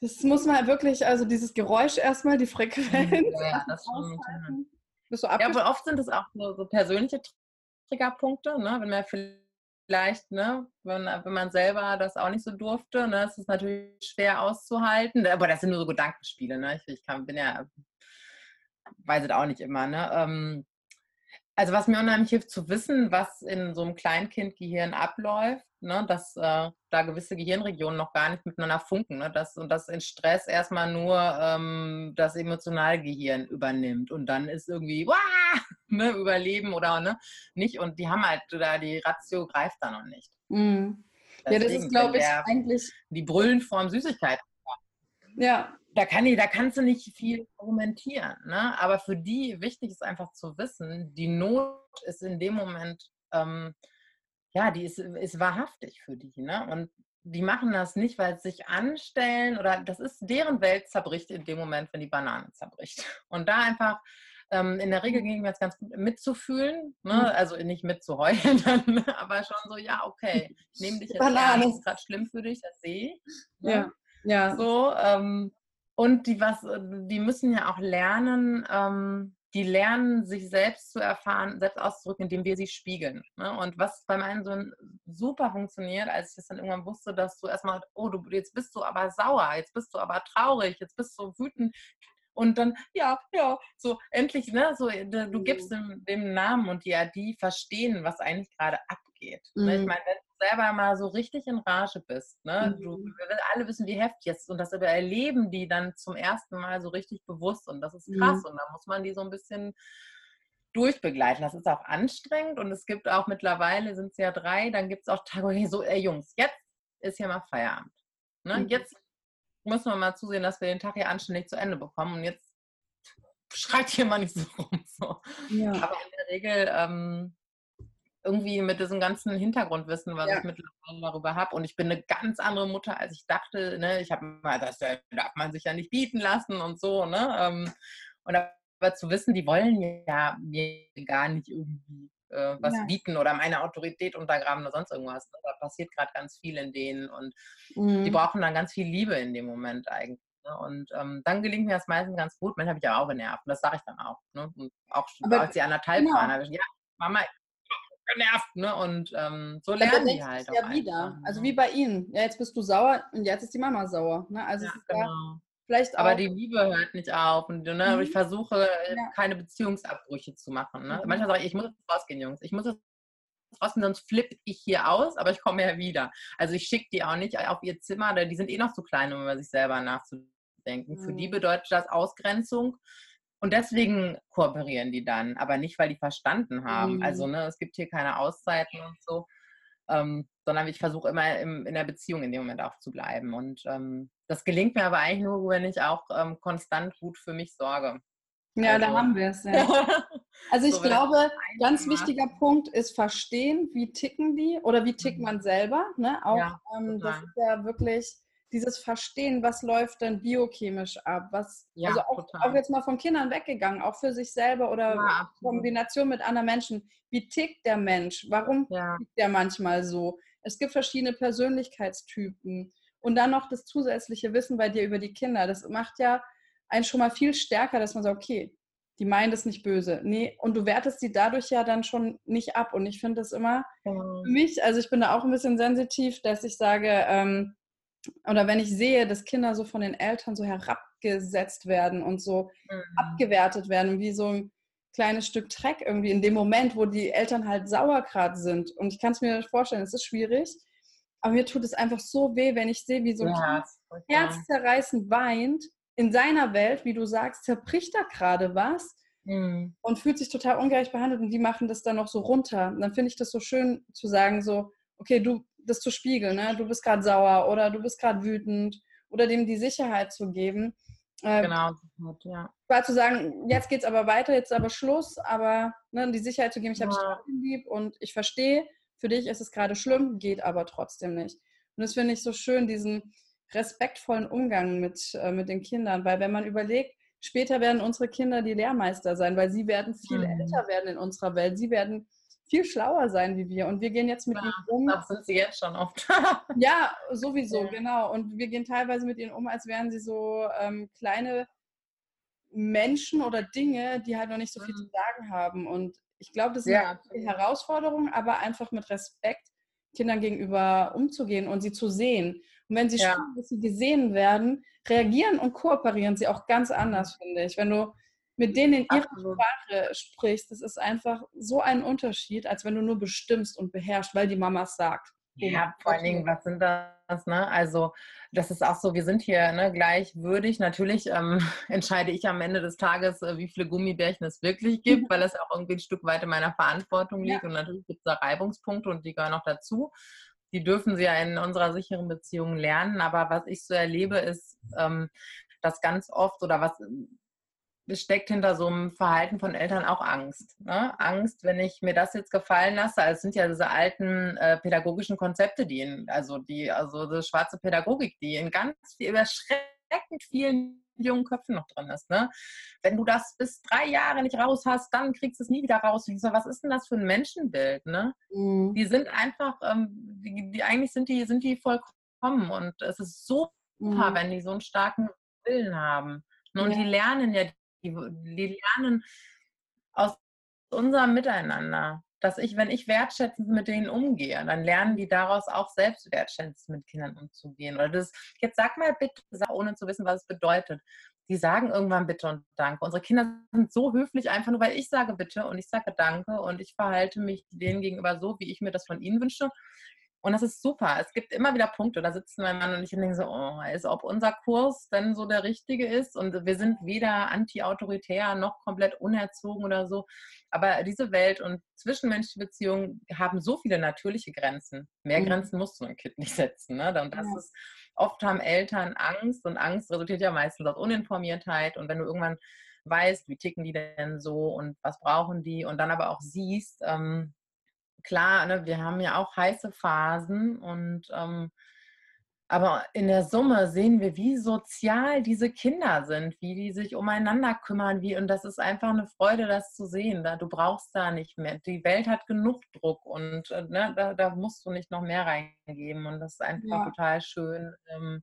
das muss man wirklich, also dieses Geräusch erstmal, die Frequenz. Ja, das aushalten. Bist du ja, aber oft sind es auch so, so persönliche Triggerpunkte, ne? wenn man vielleicht, ne, wenn, wenn man selber das auch nicht so durfte, ne, ist es natürlich schwer auszuhalten. Aber das sind nur so Gedankenspiele, ne? Ich, ich kann, bin ja weiß es auch nicht immer. Ne? Ähm, also was mir unheimlich hilft zu wissen, was in so einem Kleinkindgehirn abläuft, ne, dass äh, da gewisse Gehirnregionen noch gar nicht miteinander funken. Ne, dass, und dass in Stress erstmal nur ähm, das Emotionalgehirn übernimmt und dann ist irgendwie wah, ne, Überleben oder ne, nicht. Und die haben halt da, die Ratio greift da noch nicht. Mhm. ja, das ist, glaube ich, eigentlich. Die Brüllenform Süßigkeit. Ja, da, kann die, da kannst du nicht viel argumentieren. Ne? Aber für die wichtig ist einfach zu wissen, die Not ist in dem Moment, ähm, ja, die ist, ist wahrhaftig für die. Ne? Und die machen das nicht, weil sie sich anstellen oder das ist deren Welt zerbricht in dem Moment, wenn die Banane zerbricht. Und da einfach ähm, in der Regel ging mir jetzt ganz gut mitzufühlen, ne? Mhm. also nicht mitzuheulen, dann, aber schon so, ja, okay, ich nehme dich jetzt Banane. ist gerade schlimm für dich, das sehe ich. Ne? Ja. Ja. So, ähm, und die, was, äh, die müssen ja auch lernen, ähm, die lernen, sich selbst zu erfahren, selbst auszudrücken, indem wir sie spiegeln. Ne? Und was bei meinen Söhnen super funktioniert, als ich das dann irgendwann wusste, dass du erstmal, oh, du, jetzt bist du aber sauer, jetzt bist du aber traurig, jetzt bist du wütend. Und dann, ja, ja, so endlich, ne, so, du gibst mhm. dem, dem Namen und ja, die verstehen, was eigentlich gerade abgeht. Mhm. Ne? Ich mhm. meine, wenn selber mal so richtig in Rage bist. Ne? Du, mhm. wir alle wissen, wie heftig es ist und das erleben die dann zum ersten Mal so richtig bewusst und das ist krass mhm. und da muss man die so ein bisschen durchbegleiten. Das ist auch anstrengend und es gibt auch mittlerweile, sind es ja drei, dann gibt es auch Tage, hey, so, ey Jungs, jetzt ist hier mal Feierabend. Ne? Mhm. Jetzt müssen wir mal zusehen, dass wir den Tag hier anständig zu Ende bekommen und jetzt schreit hier mal nicht so rum. So. Ja. Aber in der Regel ähm, irgendwie mit diesem ganzen Hintergrundwissen, was ja. ich mittlerweile darüber habe. Und ich bin eine ganz andere Mutter, als ich dachte. Ne? Ich habe mal, das darf man sich ja nicht bieten lassen und so. Ne? Ähm, und aber zu wissen, die wollen ja mir gar nicht irgendwie äh, was ja. bieten oder meine Autorität untergraben oder sonst irgendwas. Ne? Da passiert gerade ganz viel in denen und mhm. die brauchen dann ganz viel Liebe in dem Moment eigentlich. Ne? Und ähm, dann gelingt mir das meistens ganz gut. Manchmal habe ich ja auch genervt. Und das sage ich dann auch. Ne? Und auch schon, als sie anderthalb genau. waren, ja, Mama, genervt, ne? Und ähm, so lernen die halt ja wieder. Ne? Also wie bei ihnen. Ja, jetzt bist du sauer und jetzt ist die Mama sauer. Ne? Also ja, genau. vielleicht Aber die Liebe hört nicht auf. Und ne, mhm. ich versuche, äh, ja. keine Beziehungsabbrüche zu machen. Ne? Mhm. Manchmal sage ich, ich muss jetzt rausgehen, Jungs. Ich muss jetzt rausgehen, sonst flippe ich hier aus, aber ich komme ja wieder. Also ich schicke die auch nicht auf ihr Zimmer, die sind eh noch zu klein, um über sich selber nachzudenken. Mhm. Für die mhm. bedeutet das Ausgrenzung. Und deswegen kooperieren die dann, aber nicht, weil die verstanden haben. Mhm. Also, ne, es gibt hier keine Auszeiten und so, ähm, sondern ich versuche immer im, in der Beziehung in dem Moment auch zu bleiben. Und ähm, das gelingt mir aber eigentlich nur, wenn ich auch ähm, konstant gut für mich sorge. Ja, also, da haben wir es. Ja. Also ich so, glaube, ganz wichtiger Punkt ist verstehen, wie ticken die oder wie tickt mhm. man selber. Ne? Auch ja, ähm, das ist ja wirklich dieses Verstehen, was läuft denn biochemisch ab, was, ja, also auch, auch, jetzt mal von Kindern weggegangen, auch für sich selber oder ja, Kombination mit anderen Menschen. Wie tickt der Mensch? Warum ja. tickt der manchmal so? Es gibt verschiedene Persönlichkeitstypen und dann noch das zusätzliche Wissen bei dir über die Kinder. Das macht ja einen schon mal viel stärker, dass man sagt, okay, die meinen das nicht böse. Nee, und du wertest sie dadurch ja dann schon nicht ab. Und ich finde das immer für mich, also ich bin da auch ein bisschen sensitiv, dass ich sage, ähm, oder wenn ich sehe, dass Kinder so von den Eltern so herabgesetzt werden und so mhm. abgewertet werden, wie so ein kleines Stück Dreck irgendwie in dem Moment, wo die Eltern halt sauer gerade sind. Und ich kann es mir vorstellen, es ist schwierig. Aber mir tut es einfach so weh, wenn ich sehe, wie so ein ja, Kind herzzerreißend weint. In seiner Welt, wie du sagst, zerbricht da gerade was mhm. und fühlt sich total ungerecht behandelt und die machen das dann noch so runter. Und dann finde ich das so schön zu sagen, so, okay, du, das zu spiegeln, ne? du bist gerade sauer oder du bist gerade wütend oder dem die Sicherheit zu geben. Äh, genau, ja. War zu sagen, jetzt geht es aber weiter, jetzt ist aber Schluss, aber ne, die Sicherheit zu geben, ich habe ja. dich lieb und ich verstehe, für dich ist es gerade schlimm, geht aber trotzdem nicht. Und das finde ich so schön, diesen respektvollen Umgang mit, äh, mit den Kindern, weil wenn man überlegt, später werden unsere Kinder die Lehrmeister sein, weil sie werden viel mhm. älter werden in unserer Welt, sie werden viel schlauer sein wie wir und wir gehen jetzt mit ja, ihnen um. Das sind sie jetzt schon oft. ja, sowieso, ja. genau. Und wir gehen teilweise mit ihnen um, als wären sie so ähm, kleine Menschen oder Dinge, die halt noch nicht so viel mhm. zu sagen haben. Und ich glaube, das ist ja. eine Herausforderung, aber einfach mit Respekt Kindern gegenüber umzugehen und sie zu sehen. Und wenn sie ja. spüren, dass sie gesehen werden, reagieren und kooperieren sie auch ganz anders, finde ich. Wenn du mit denen in ihrer Absolut. Sprache sprichst, das ist einfach so ein Unterschied, als wenn du nur bestimmst und beherrschst, weil die Mama es sagt. Ja, vor allen Dingen, was sind das? Ne? Also, das ist auch so, wir sind hier ne, gleichwürdig. Natürlich ähm, entscheide ich am Ende des Tages, äh, wie viele Gummibärchen es wirklich gibt, weil es auch irgendwie ein Stück weit in meiner Verantwortung liegt. Ja. Und natürlich gibt es da Reibungspunkte und die gehören auch dazu. Die dürfen sie ja in unserer sicheren Beziehung lernen. Aber was ich so erlebe, ist, ähm, dass ganz oft oder was steckt hinter so einem Verhalten von Eltern auch Angst. Ne? Angst, wenn ich mir das jetzt gefallen lasse. Also es sind ja diese alten äh, pädagogischen Konzepte, die in, also die, also die schwarze Pädagogik, die in ganz viel, überschreckend vielen jungen Köpfen noch drin ist. Ne? Wenn du das bis drei Jahre nicht raus hast, dann kriegst du es nie wieder raus. So, was ist denn das für ein Menschenbild? Ne? Mhm. Die sind einfach, ähm, die, die, eigentlich sind die, sind die vollkommen und es ist so super, mhm. wenn die so einen starken Willen haben. Ne? Und ja. die lernen ja die, die lernen aus unserem Miteinander, dass ich, wenn ich wertschätzend mit denen umgehe, dann lernen die daraus auch selbst wertschätzend mit Kindern umzugehen. Oder das, jetzt sag mal bitte, ohne zu wissen, was es bedeutet. Die sagen irgendwann bitte und danke. Unsere Kinder sind so höflich, einfach nur weil ich sage bitte und ich sage danke und ich verhalte mich denen gegenüber so, wie ich mir das von ihnen wünsche. Und das ist super. Es gibt immer wieder Punkte, da sitzen mein Mann und ich und denken so, oh, als ob unser Kurs denn so der richtige ist. Und wir sind weder anti-autoritär noch komplett unerzogen oder so. Aber diese Welt und zwischenmenschliche Beziehungen haben so viele natürliche Grenzen. Mehr mhm. Grenzen musst du ein Kind nicht setzen. Ne? Und das ja. ist, oft haben Eltern Angst und Angst resultiert ja meistens aus Uninformiertheit. Und wenn du irgendwann weißt, wie ticken die denn so und was brauchen die und dann aber auch siehst, ähm, klar, ne, wir haben ja auch heiße Phasen und ähm, aber in der Summe sehen wir, wie sozial diese Kinder sind, wie die sich umeinander kümmern, wie und das ist einfach eine Freude, das zu sehen. Da, du brauchst da nicht mehr. Die Welt hat genug Druck und äh, ne, da, da, musst du nicht noch mehr reingeben und das ist einfach ja. total schön, ähm,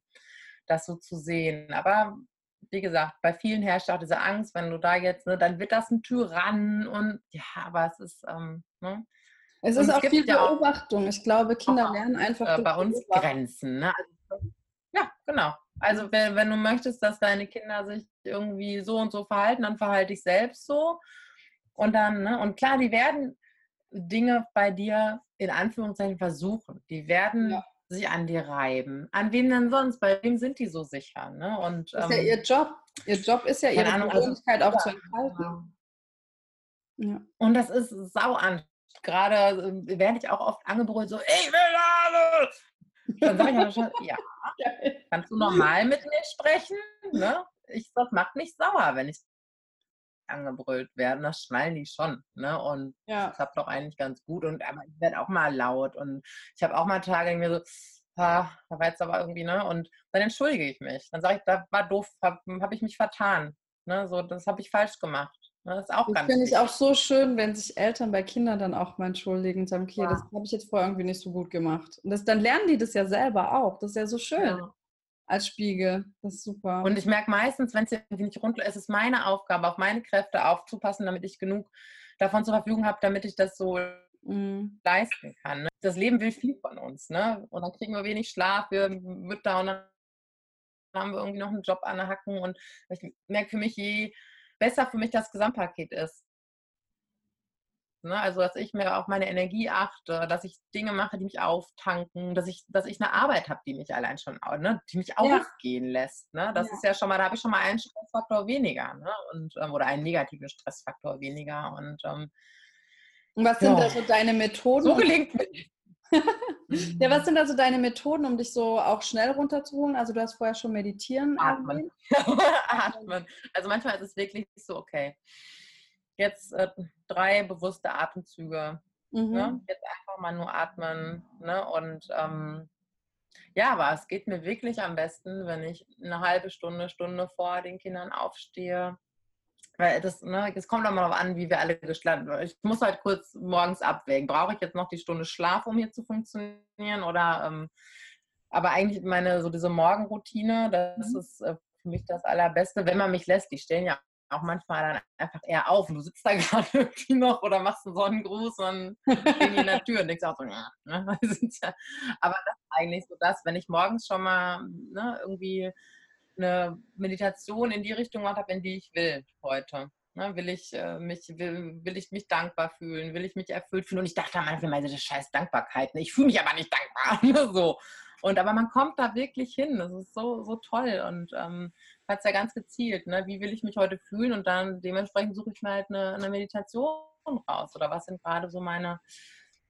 das so zu sehen. Aber wie gesagt, bei vielen herrscht auch diese Angst, wenn du da jetzt, ne, dann wird das ein Tyrann und ja, aber es ist, ähm, ne, es ist auch viel Beobachtung. Ich glaube, Kinder lernen einfach. Äh, bei uns Grenzen. Ne? Also, ja, genau. Also wenn, wenn, du möchtest, dass deine Kinder sich irgendwie so und so verhalten, dann verhalte ich selbst so. Und dann, ne? und klar, die werden Dinge bei dir in Anführungszeichen versuchen. Die werden ja. sich an dir reiben. An wem denn sonst? Bei wem sind die so sicher? Ne? Und, das ist ähm, ja ihr Job. Ihr Job ist ja ihre Persönlichkeit also, auch zu entfalten. Ja. Und das ist sau anstrengend gerade äh, werde ich auch oft angebrüllt, so, ich will alles! Dann sage ich ja schon, ja, kannst du normal mit mir sprechen? Ne? Ich, das macht mich sauer, wenn ich angebrüllt werde. Das schnallen die schon. Ne? Und ja. das klappt doch eigentlich ganz gut. Und aber ich werde auch mal laut. Und ich habe auch mal Tage, in mir so, ah, da war jetzt aber irgendwie, ne? Und dann entschuldige ich mich. Dann sage ich, da war doof, habe hab ich mich vertan. Ne? So, das habe ich falsch gemacht. Das ist auch das finde ich auch so schön, wenn sich Eltern bei Kindern dann auch mal entschuldigen und sagen, okay, ja. das habe ich jetzt vorher irgendwie nicht so gut gemacht. Und das, dann lernen die das ja selber auch. Das ist ja so schön. Ja. Als Spiegel. Das ist super. Und ich merke meistens, wenn es irgendwie nicht rund ist, ist es meine Aufgabe, auf meine Kräfte aufzupassen, damit ich genug davon zur Verfügung habe, damit ich das so mhm. leisten kann. Ne? Das Leben will viel von uns, ne? Und dann kriegen wir wenig Schlaf, wir Mütter und dann haben wir irgendwie noch einen Job an der Hacken und ich merke für mich, je besser für mich das Gesamtpaket ist, Ne? Also, dass ich mir auf meine Energie achte, dass ich Dinge mache, die mich auftanken, dass ich, dass ich eine Arbeit habe, die mich allein schon, ne? die mich ja. aufgehen lässt. Ne? Das ja. ist ja schon mal, da habe ich schon mal einen Stressfaktor weniger ne? und, ähm, oder einen negativen Stressfaktor weniger. Und, ähm, und was sind ja. da so deine Methoden? So gelingt mir. Ja, was sind also deine Methoden, um dich so auch schnell runterzuholen? Also du hast vorher schon meditieren. Atmen. Atmen. Also manchmal ist es wirklich so, okay, jetzt äh, drei bewusste Atemzüge. Ne? Mhm. Ne? Jetzt einfach mal nur atmen. Ne? Und ähm, ja, aber es geht mir wirklich am besten, wenn ich eine halbe Stunde, Stunde vor den Kindern aufstehe. Weil das, ne, es kommt auch mal darauf an, wie wir alle haben. Ich muss halt kurz morgens abwägen. Brauche ich jetzt noch die Stunde Schlaf, um hier zu funktionieren? Oder ähm, aber eigentlich meine so diese Morgenroutine, das mhm. ist äh, für mich das Allerbeste, wenn man mich lässt. Die stellen ja auch manchmal dann einfach eher auf und du sitzt da gerade irgendwie noch oder machst einen Sonnengruß und stehen die in der Tür und denkst auch so, ja, ne? aber das ist eigentlich so das, wenn ich morgens schon mal ne, irgendwie eine Meditation in die Richtung gemacht habe, in die ich will heute. Ne, will, ich, äh, mich, will, will ich mich dankbar fühlen? Will ich mich erfüllt fühlen? Und ich dachte am Anfang, diese scheiß Dankbarkeit. Ne? Ich fühle mich aber nicht dankbar. Ne, so. Und aber man kommt da wirklich hin. Das ist so, so toll. Und ähm, hat es ja ganz gezielt, ne? wie will ich mich heute fühlen? Und dann dementsprechend suche ich mir halt eine, eine Meditation raus. Oder was sind gerade so meine,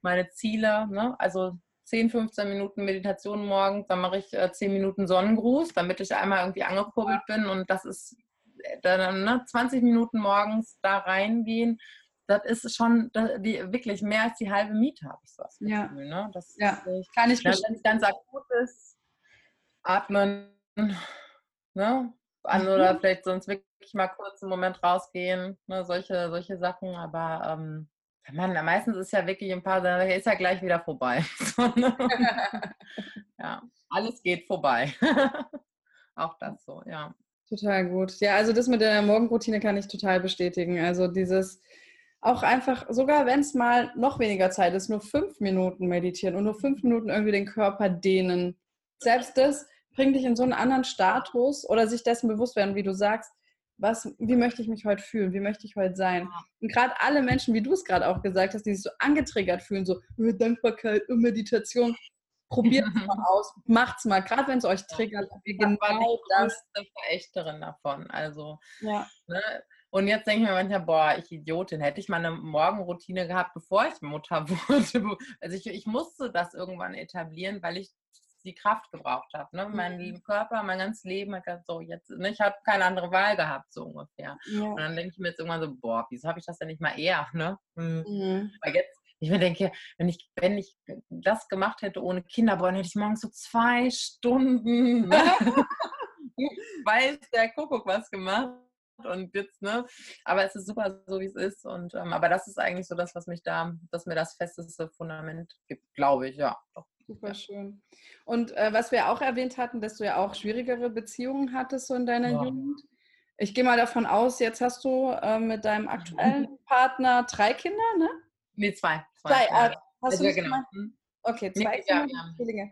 meine Ziele? Ne? Also 10, 15 Minuten Meditation morgens, dann mache ich äh, 10 Minuten Sonnengruß, damit ich einmal irgendwie angekurbelt bin. Und das ist äh, dann ne, 20 Minuten morgens da reingehen. Das ist schon das, die, wirklich mehr als die halbe Miete, habe ich so das Gefühl. Ja. Ne? Das ja. Ist, kann ich Wenn es ganz akut ist, atmen, ne? an oder mhm. vielleicht sonst wirklich mal kurz einen Moment rausgehen, ne? solche, solche Sachen. Aber ähm, man, meistens ist ja wirklich ein paar, dann ist ja gleich wieder vorbei. Ne? ja, alles geht vorbei. Auch das so, ja. Total gut. Ja, also das mit der Morgenroutine kann ich total bestätigen. Also dieses auch einfach, sogar wenn es mal noch weniger Zeit ist, nur fünf Minuten meditieren und nur fünf Minuten irgendwie den Körper dehnen. Selbst das bringt dich in so einen anderen Status oder sich dessen bewusst werden, wie du sagst, was, wie möchte ich mich heute fühlen, wie möchte ich heute sein. Und gerade alle Menschen, wie du es gerade auch gesagt hast, die sich so angetriggert fühlen, so Dankbarkeit und Meditation, probiert es mal aus, macht's mal, gerade wenn es euch triggert. Ja, genau das. Ich bin Verächterin davon, also ja. Ne? Und jetzt denke ich mir manchmal, boah, ich Idiotin, hätte ich mal eine Morgenroutine gehabt, bevor ich Mutter wurde. Also ich, ich musste das irgendwann etablieren, weil ich die Kraft gebraucht habe. Ne? Mein mhm. Körper, mein ganzes Leben hat gesagt, so jetzt, ne? ich habe keine andere Wahl gehabt, so ungefähr. Ja. Und dann denke ich mir jetzt irgendwann so, boah, wieso habe ich das denn nicht mal eher? Ne? Hm. Mhm. Weil jetzt, ich mir denke, wenn ich, wenn ich das gemacht hätte ohne Kinder, boah, dann hätte ich morgens so zwei Stunden, ne? weiß der Kuckuck was gemacht und jetzt, ne? Aber es ist super so, wie es ist. Und ähm, aber das ist eigentlich so das, was mich da, dass mir das festeste Fundament gibt, glaube ich, ja. Doch. Super schön. Und äh, was wir auch erwähnt hatten, dass du ja auch schwierigere Beziehungen hattest so in deiner ja. Jugend. Ich gehe mal davon aus, jetzt hast du äh, mit deinem aktuellen Partner drei Kinder, ne? Nee, zwei. Zwei. zwei äh, hast also, du genau. Hm. Okay, zwei nee, Kinder. Ja,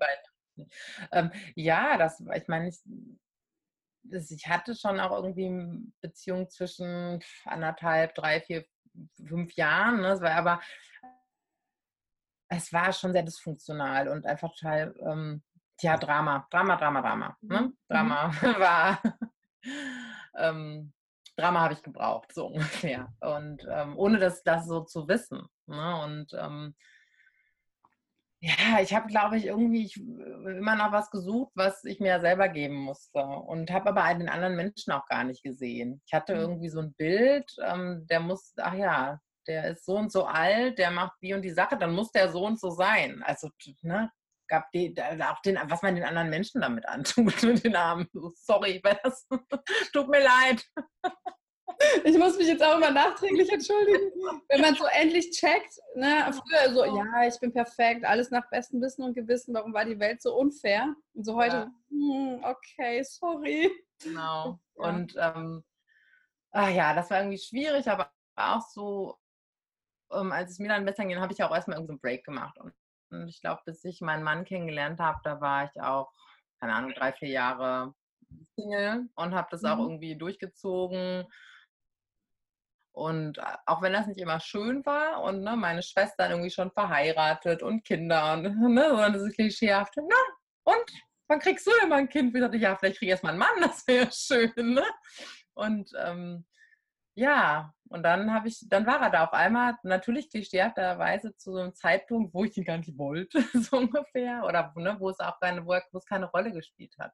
ja. Ähm, ja, das, ich meine, ich, ich hatte schon auch irgendwie eine Beziehung zwischen anderthalb, drei, vier, fünf Jahren. Ne? Das war aber es war schon sehr dysfunktional und einfach total, ähm, ja, Drama, Drama, Drama, Drama. Ne? Mhm. Drama war, ähm, Drama habe ich gebraucht, so ungefähr. Und ähm, ohne das, das so zu wissen. Ne? Und ähm, ja, ich habe, glaube ich, irgendwie ich, immer noch was gesucht, was ich mir selber geben musste. Und habe aber den anderen Menschen auch gar nicht gesehen. Ich hatte mhm. irgendwie so ein Bild, ähm, der muss, ach ja, der ist so und so alt, der macht die und die Sache, dann muss der so und so sein. Also, ne, gab die, auch den, was man den anderen Menschen damit antut, mit den Armen. Sorry, das tut mir leid. Ich muss mich jetzt auch immer nachträglich entschuldigen. Wenn man so endlich checkt, ne, früher so, ja, ich bin perfekt, alles nach bestem Wissen und Gewissen, warum war die Welt so unfair? Und so heute, ja. hm, okay, sorry. Genau. Und ähm, ach ja, das war irgendwie schwierig, aber auch so ähm, als es mir dann besser ging, habe ich auch erstmal irgendeinen Break gemacht. Und, und ich glaube, bis ich meinen Mann kennengelernt habe, da war ich auch, keine Ahnung, drei, vier Jahre Single und habe das mhm. auch irgendwie durchgezogen. Und auch wenn das nicht immer schön war und ne, meine Schwester irgendwie schon verheiratet und Kinder und ne, so dieses Klischeehafte, na, und wann kriegst du denn mal ein Kind? Ich dachte, ja, vielleicht krieg ich erst mal einen Mann, das wäre schön. Ne? Und ähm, ja, und dann habe ich, dann war er da auf einmal, natürlich klischeehafterweise zu so einem Zeitpunkt, wo ich ihn gar nicht wollte, so ungefähr, oder ne, wo es auch keine, wo, wo es keine Rolle gespielt hat.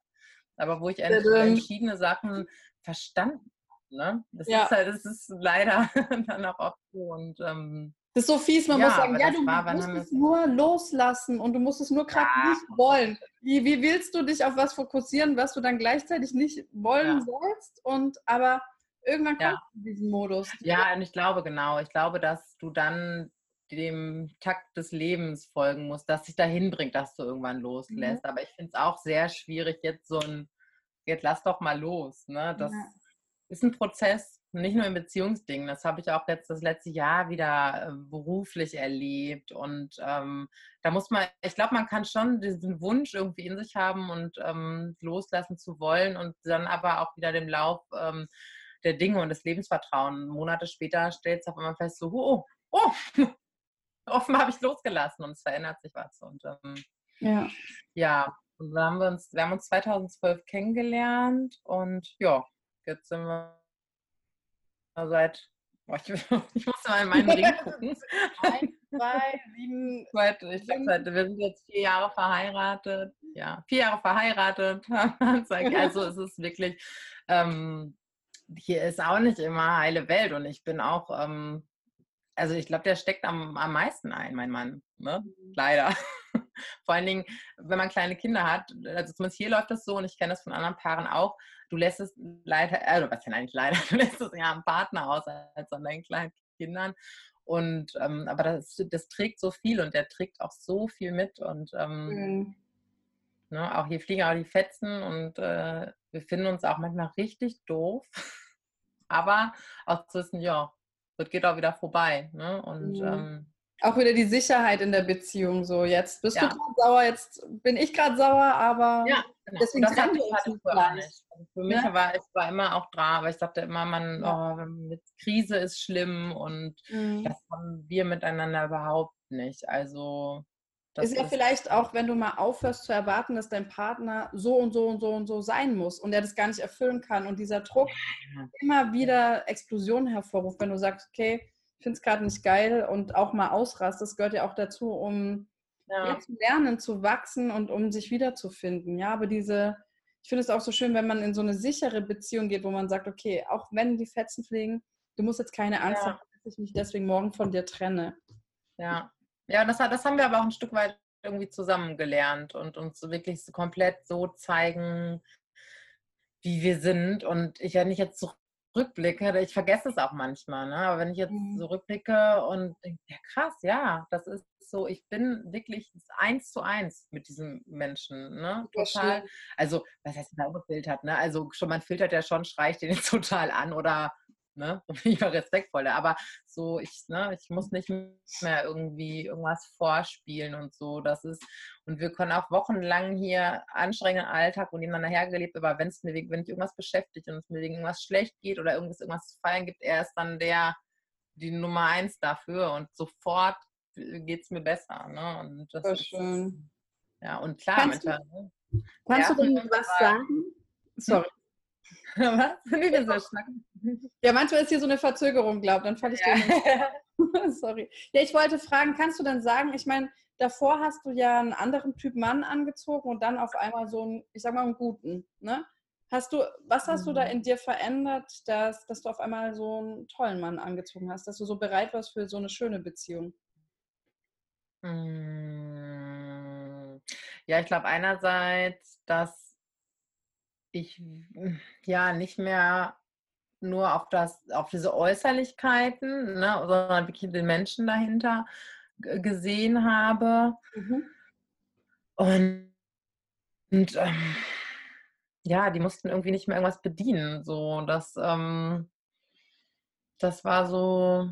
Aber wo ich entschiedene Sachen verstanden Ne? Das, ja. ist halt, das ist leider dann auch oft so. Und, ähm, das ist so fies, man ja, muss sagen, ja, du war, musst es nur loslassen und du musst es nur gerade ja. nicht wollen. Wie, wie willst du dich auf was fokussieren, was du dann gleichzeitig nicht wollen sollst? Und aber irgendwann kommt ja. diesen Modus. Ja, und ich glaube genau. Ich glaube, dass du dann dem Takt des Lebens folgen musst, dass sich dahin bringt, dass du irgendwann loslässt. Mhm. Aber ich finde es auch sehr schwierig, jetzt so ein, jetzt lass doch mal los. Ne? Das, ja ist ein Prozess, nicht nur in Beziehungsdingen. Das habe ich auch jetzt das letzte Jahr wieder äh, beruflich erlebt. Und ähm, da muss man, ich glaube, man kann schon diesen Wunsch irgendwie in sich haben und ähm, loslassen zu wollen und dann aber auch wieder dem Lauf ähm, der Dinge und des Lebens vertrauen. Monate später stellt es auf einmal fest, so, oh, oh, offenbar habe ich losgelassen und es verändert sich was. Und ähm, ja. ja, und dann haben wir uns, wir haben uns 2012 kennengelernt und ja, Jetzt sind wir seit, oh, ich, ich muss mal in meinen Ring gucken. Eins, zwei, sieben. Seit, ich glaube, seit, wir sind jetzt vier Jahre verheiratet. Ja, vier Jahre verheiratet. also es ist wirklich, ähm, hier ist auch nicht immer heile Welt und ich bin auch, ähm, also ich glaube, der steckt am, am meisten ein, mein Mann. Ne? Mhm. Leider. Vor allen Dingen, wenn man kleine Kinder hat, also zumindest hier läuft das so und ich kenne das von anderen Paaren auch, du lässt es leider, also was ja eigentlich leider, du lässt es ja am Partner aus als an deinen kleinen Kindern. Und ähm, aber das, das trägt so viel und der trägt auch so viel mit. Und ähm, mhm. ne, auch hier fliegen auch die Fetzen und äh, wir finden uns auch manchmal richtig doof. aber auch zu wissen, ja, das geht auch wieder vorbei. Ne? Und mhm. ähm, auch wieder die Sicherheit in der Beziehung. So, jetzt bist ja. du gerade sauer, jetzt bin ich gerade sauer, aber ja, genau. deswegen das trennen wir uns nicht gleich. Also für mich ja? war ich war immer auch da, aber ich sagte immer, man, oh, mit Krise ist schlimm und mhm. das haben wir miteinander überhaupt nicht. Also das ist ja ist vielleicht auch, wenn du mal aufhörst zu erwarten, dass dein Partner so und so und so und so sein muss und er das gar nicht erfüllen kann und dieser Druck immer wieder Explosionen hervorruft, wenn du sagst, okay, ich finde es gerade nicht geil und auch mal ausrast. Das gehört ja auch dazu, um ja. zu lernen, zu wachsen und um sich wiederzufinden. Ja, aber diese, ich finde es auch so schön, wenn man in so eine sichere Beziehung geht, wo man sagt, okay, auch wenn die Fetzen fliegen, du musst jetzt keine Angst ja. haben, dass ich mich deswegen morgen von dir trenne. Ja, ja, das, das haben wir aber auch ein Stück weit irgendwie zusammen gelernt und uns wirklich so komplett so zeigen, wie wir sind. Und ich, wenn ich jetzt zurück rückblicke, ich vergesse es auch manchmal, ne? aber wenn ich jetzt mhm. so rückblicke und denke, ja krass, ja, das ist so, ich bin wirklich eins zu eins mit diesem Menschen, ne? Total. Also, was heißt da gefiltert, ne? Also schon, man filtert ja schon, schreicht den jetzt total an oder ne, lieber respektvoller. Aber so, ich, ne, ich muss nicht mehr irgendwie irgendwas vorspielen und so. Das ist, und wir können auch wochenlang hier anstrengenden Alltag und nebeneinander hergelebt, aber wenn es mir wegen, wenn ich irgendwas beschäftigt und es mir wegen irgendwas schlecht geht oder irgendwas, irgendwas zu feiern gibt, er ist dann der, die Nummer eins dafür und sofort geht es mir besser. Ne? Und das ist, schön. Ja, und klar, kannst, du, ne? kannst du denn was sagen? Sorry. Was? Ja, manchmal ist hier so eine Verzögerung, glaub, dann falle ich ja. dir Sorry. Ja, ich wollte fragen, kannst du denn sagen, ich meine, davor hast du ja einen anderen Typ Mann angezogen und dann auf einmal so einen, ich sag mal, einen guten, ne? Hast du, was hast mhm. du da mhm. in dir verändert, dass, dass du auf einmal so einen tollen Mann angezogen hast, dass du so bereit warst für so eine schöne Beziehung? Hm. Ja, ich glaube einerseits, dass ich ja nicht mehr nur auf das, auf diese Äußerlichkeiten, ne, sondern wirklich den Menschen dahinter gesehen habe. Mhm. Und, und ähm, ja, die mussten irgendwie nicht mehr irgendwas bedienen. So, das, ähm, das war so,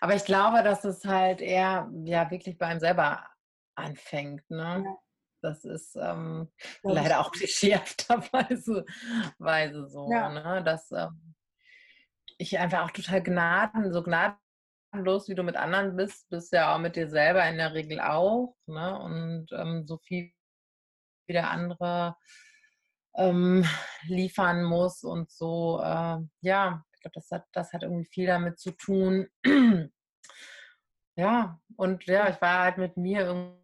Aber ich glaube, dass es halt eher ja wirklich bei einem selber anfängt. Ne? Ja. Das ist ähm, das leider auch klischeehafterweise Weise so, ja. ne? dass ähm, ich einfach auch total gnaden, so gnadenlos, wie du mit anderen bist, bist ja auch mit dir selber in der Regel auch. Ne? Und ähm, so viel wie der andere ähm, liefern muss und so, äh, ja, ich glaube, das hat, das hat irgendwie viel damit zu tun. ja, und ja, ich war halt mit mir irgendwie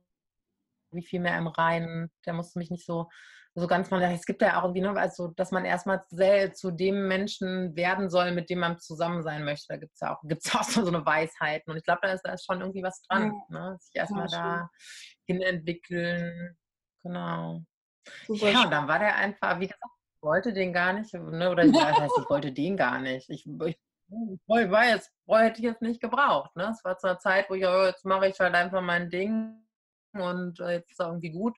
viel mehr im Reinen. Der musste mich nicht so, so ganz mal, es gibt ja auch irgendwie, ne, also, dass man erstmal zu dem Menschen werden soll, mit dem man zusammen sein möchte. Da gibt es ja auch, gibt's auch so eine Weisheiten. Und ich glaube, da ist, da ist schon irgendwie was dran, ja. ne? sich erstmal ja, da hin entwickeln. Genau. Super ja, und dann war der einfach, wie gesagt, ich wollte den gar nicht, ne? oder ich, das heißt, ich wollte den gar nicht. Ich, ich, ich war jetzt, hätte ich jetzt nicht gebraucht. Ne? Es war zu einer Zeit, wo ich, oh, jetzt mache ich halt einfach mein Ding und äh, jetzt ist es irgendwie gut.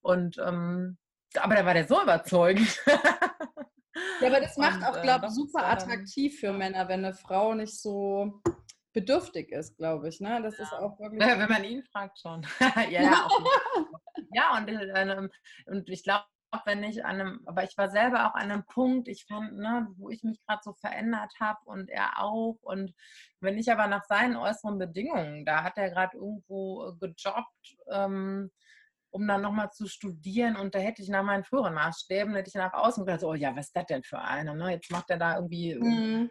Und ähm, aber da war der so überzeugend. ja, aber das macht auch, glaube ich, äh, super attraktiv für Männer, wenn eine Frau nicht so bedürftig ist, glaube ich. Ne? Das ja. ist auch wirklich. Ja, wenn man ihn fragt schon. ja, ja, ja, und, äh, und ich glaube, wenn ich an einem, aber ich war selber auch an einem Punkt, ich fand, ne, wo ich mich gerade so verändert habe und er auch. Und wenn ich aber nach seinen äußeren Bedingungen, da hat er gerade irgendwo äh, gejobbt, ähm, um dann nochmal zu studieren und da hätte ich nach meinen früheren Maßstäben, hätte ich nach außen gedacht, oh ja, was ist das denn für einer? Ne? Jetzt macht er da irgendwie mhm.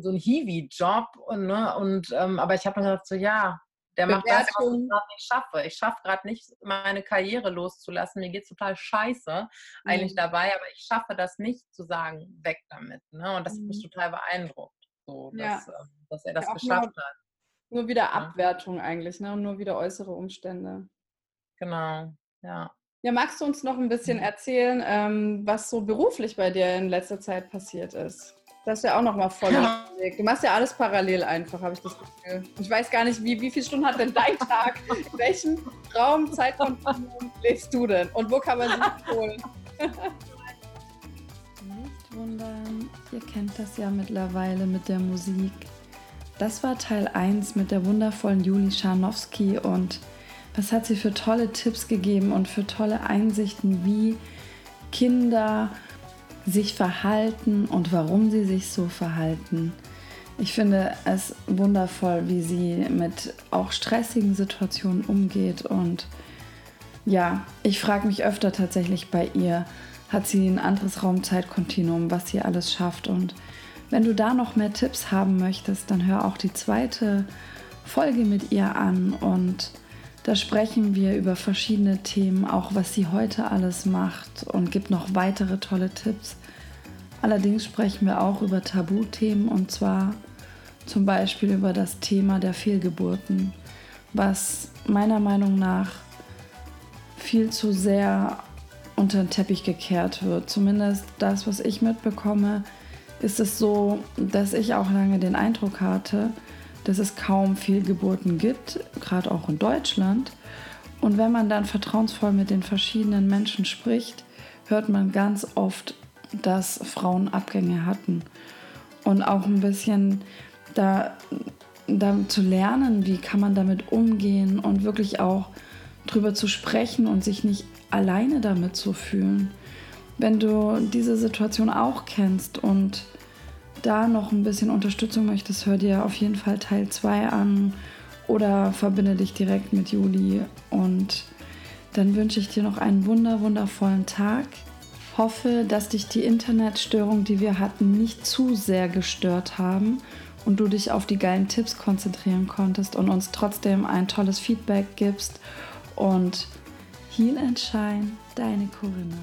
so einen Hiwi-Job und, ne, und ähm, aber ich habe mir gedacht, so ja, der macht das, was ich gerade nicht schaffe. Ich schaffe gerade nicht, meine Karriere loszulassen. Mir geht es total scheiße eigentlich mhm. dabei, aber ich schaffe das nicht zu sagen, weg damit. Ne? Und das mhm. hat mich mhm. total beeindruckt, so, dass, ja. Ähm, dass er das ja, geschafft nur, hat. Nur wieder Abwertung ja. eigentlich, ne? Und nur wieder äußere Umstände. Genau, ja. Ja, magst du uns noch ein bisschen mhm. erzählen, ähm, was so beruflich bei dir in letzter Zeit passiert ist? Das ist ja auch nochmal voll ja. Du machst ja alles parallel einfach, habe ich das Gefühl. Ich weiß gar nicht, wie, wie viele Stunden hat denn dein Tag? In welchem Raum, Zeitkontinuum lebst du denn? Und wo kann man sich holen? Nicht wundern, ihr kennt das ja mittlerweile mit der Musik. Das war Teil 1 mit der wundervollen Juli Scharnowski und was hat sie für tolle Tipps gegeben und für tolle Einsichten, wie Kinder sich verhalten und warum sie sich so verhalten. Ich finde es wundervoll, wie sie mit auch stressigen Situationen umgeht. Und ja, ich frage mich öfter tatsächlich bei ihr, hat sie ein anderes Raumzeitkontinuum, was sie alles schafft. Und wenn du da noch mehr Tipps haben möchtest, dann hör auch die zweite Folge mit ihr an. Und da sprechen wir über verschiedene Themen, auch was sie heute alles macht und gibt noch weitere tolle Tipps. Allerdings sprechen wir auch über Tabuthemen und zwar zum Beispiel über das Thema der Fehlgeburten, was meiner Meinung nach viel zu sehr unter den Teppich gekehrt wird. Zumindest das, was ich mitbekomme, ist es so, dass ich auch lange den Eindruck hatte, dass es kaum Fehlgeburten gibt, gerade auch in Deutschland. Und wenn man dann vertrauensvoll mit den verschiedenen Menschen spricht, hört man ganz oft dass Frauen Abgänge hatten. Und auch ein bisschen da, da zu lernen, wie kann man damit umgehen und wirklich auch drüber zu sprechen und sich nicht alleine damit zu fühlen. Wenn du diese Situation auch kennst und da noch ein bisschen Unterstützung möchtest, hör dir auf jeden Fall Teil 2 an oder verbinde dich direkt mit Juli und dann wünsche ich dir noch einen wunder wundervollen Tag hoffe, dass dich die Internetstörung, die wir hatten, nicht zu sehr gestört haben und du dich auf die geilen Tipps konzentrieren konntest und uns trotzdem ein tolles Feedback gibst. Und Heal and Shine, deine Corinna.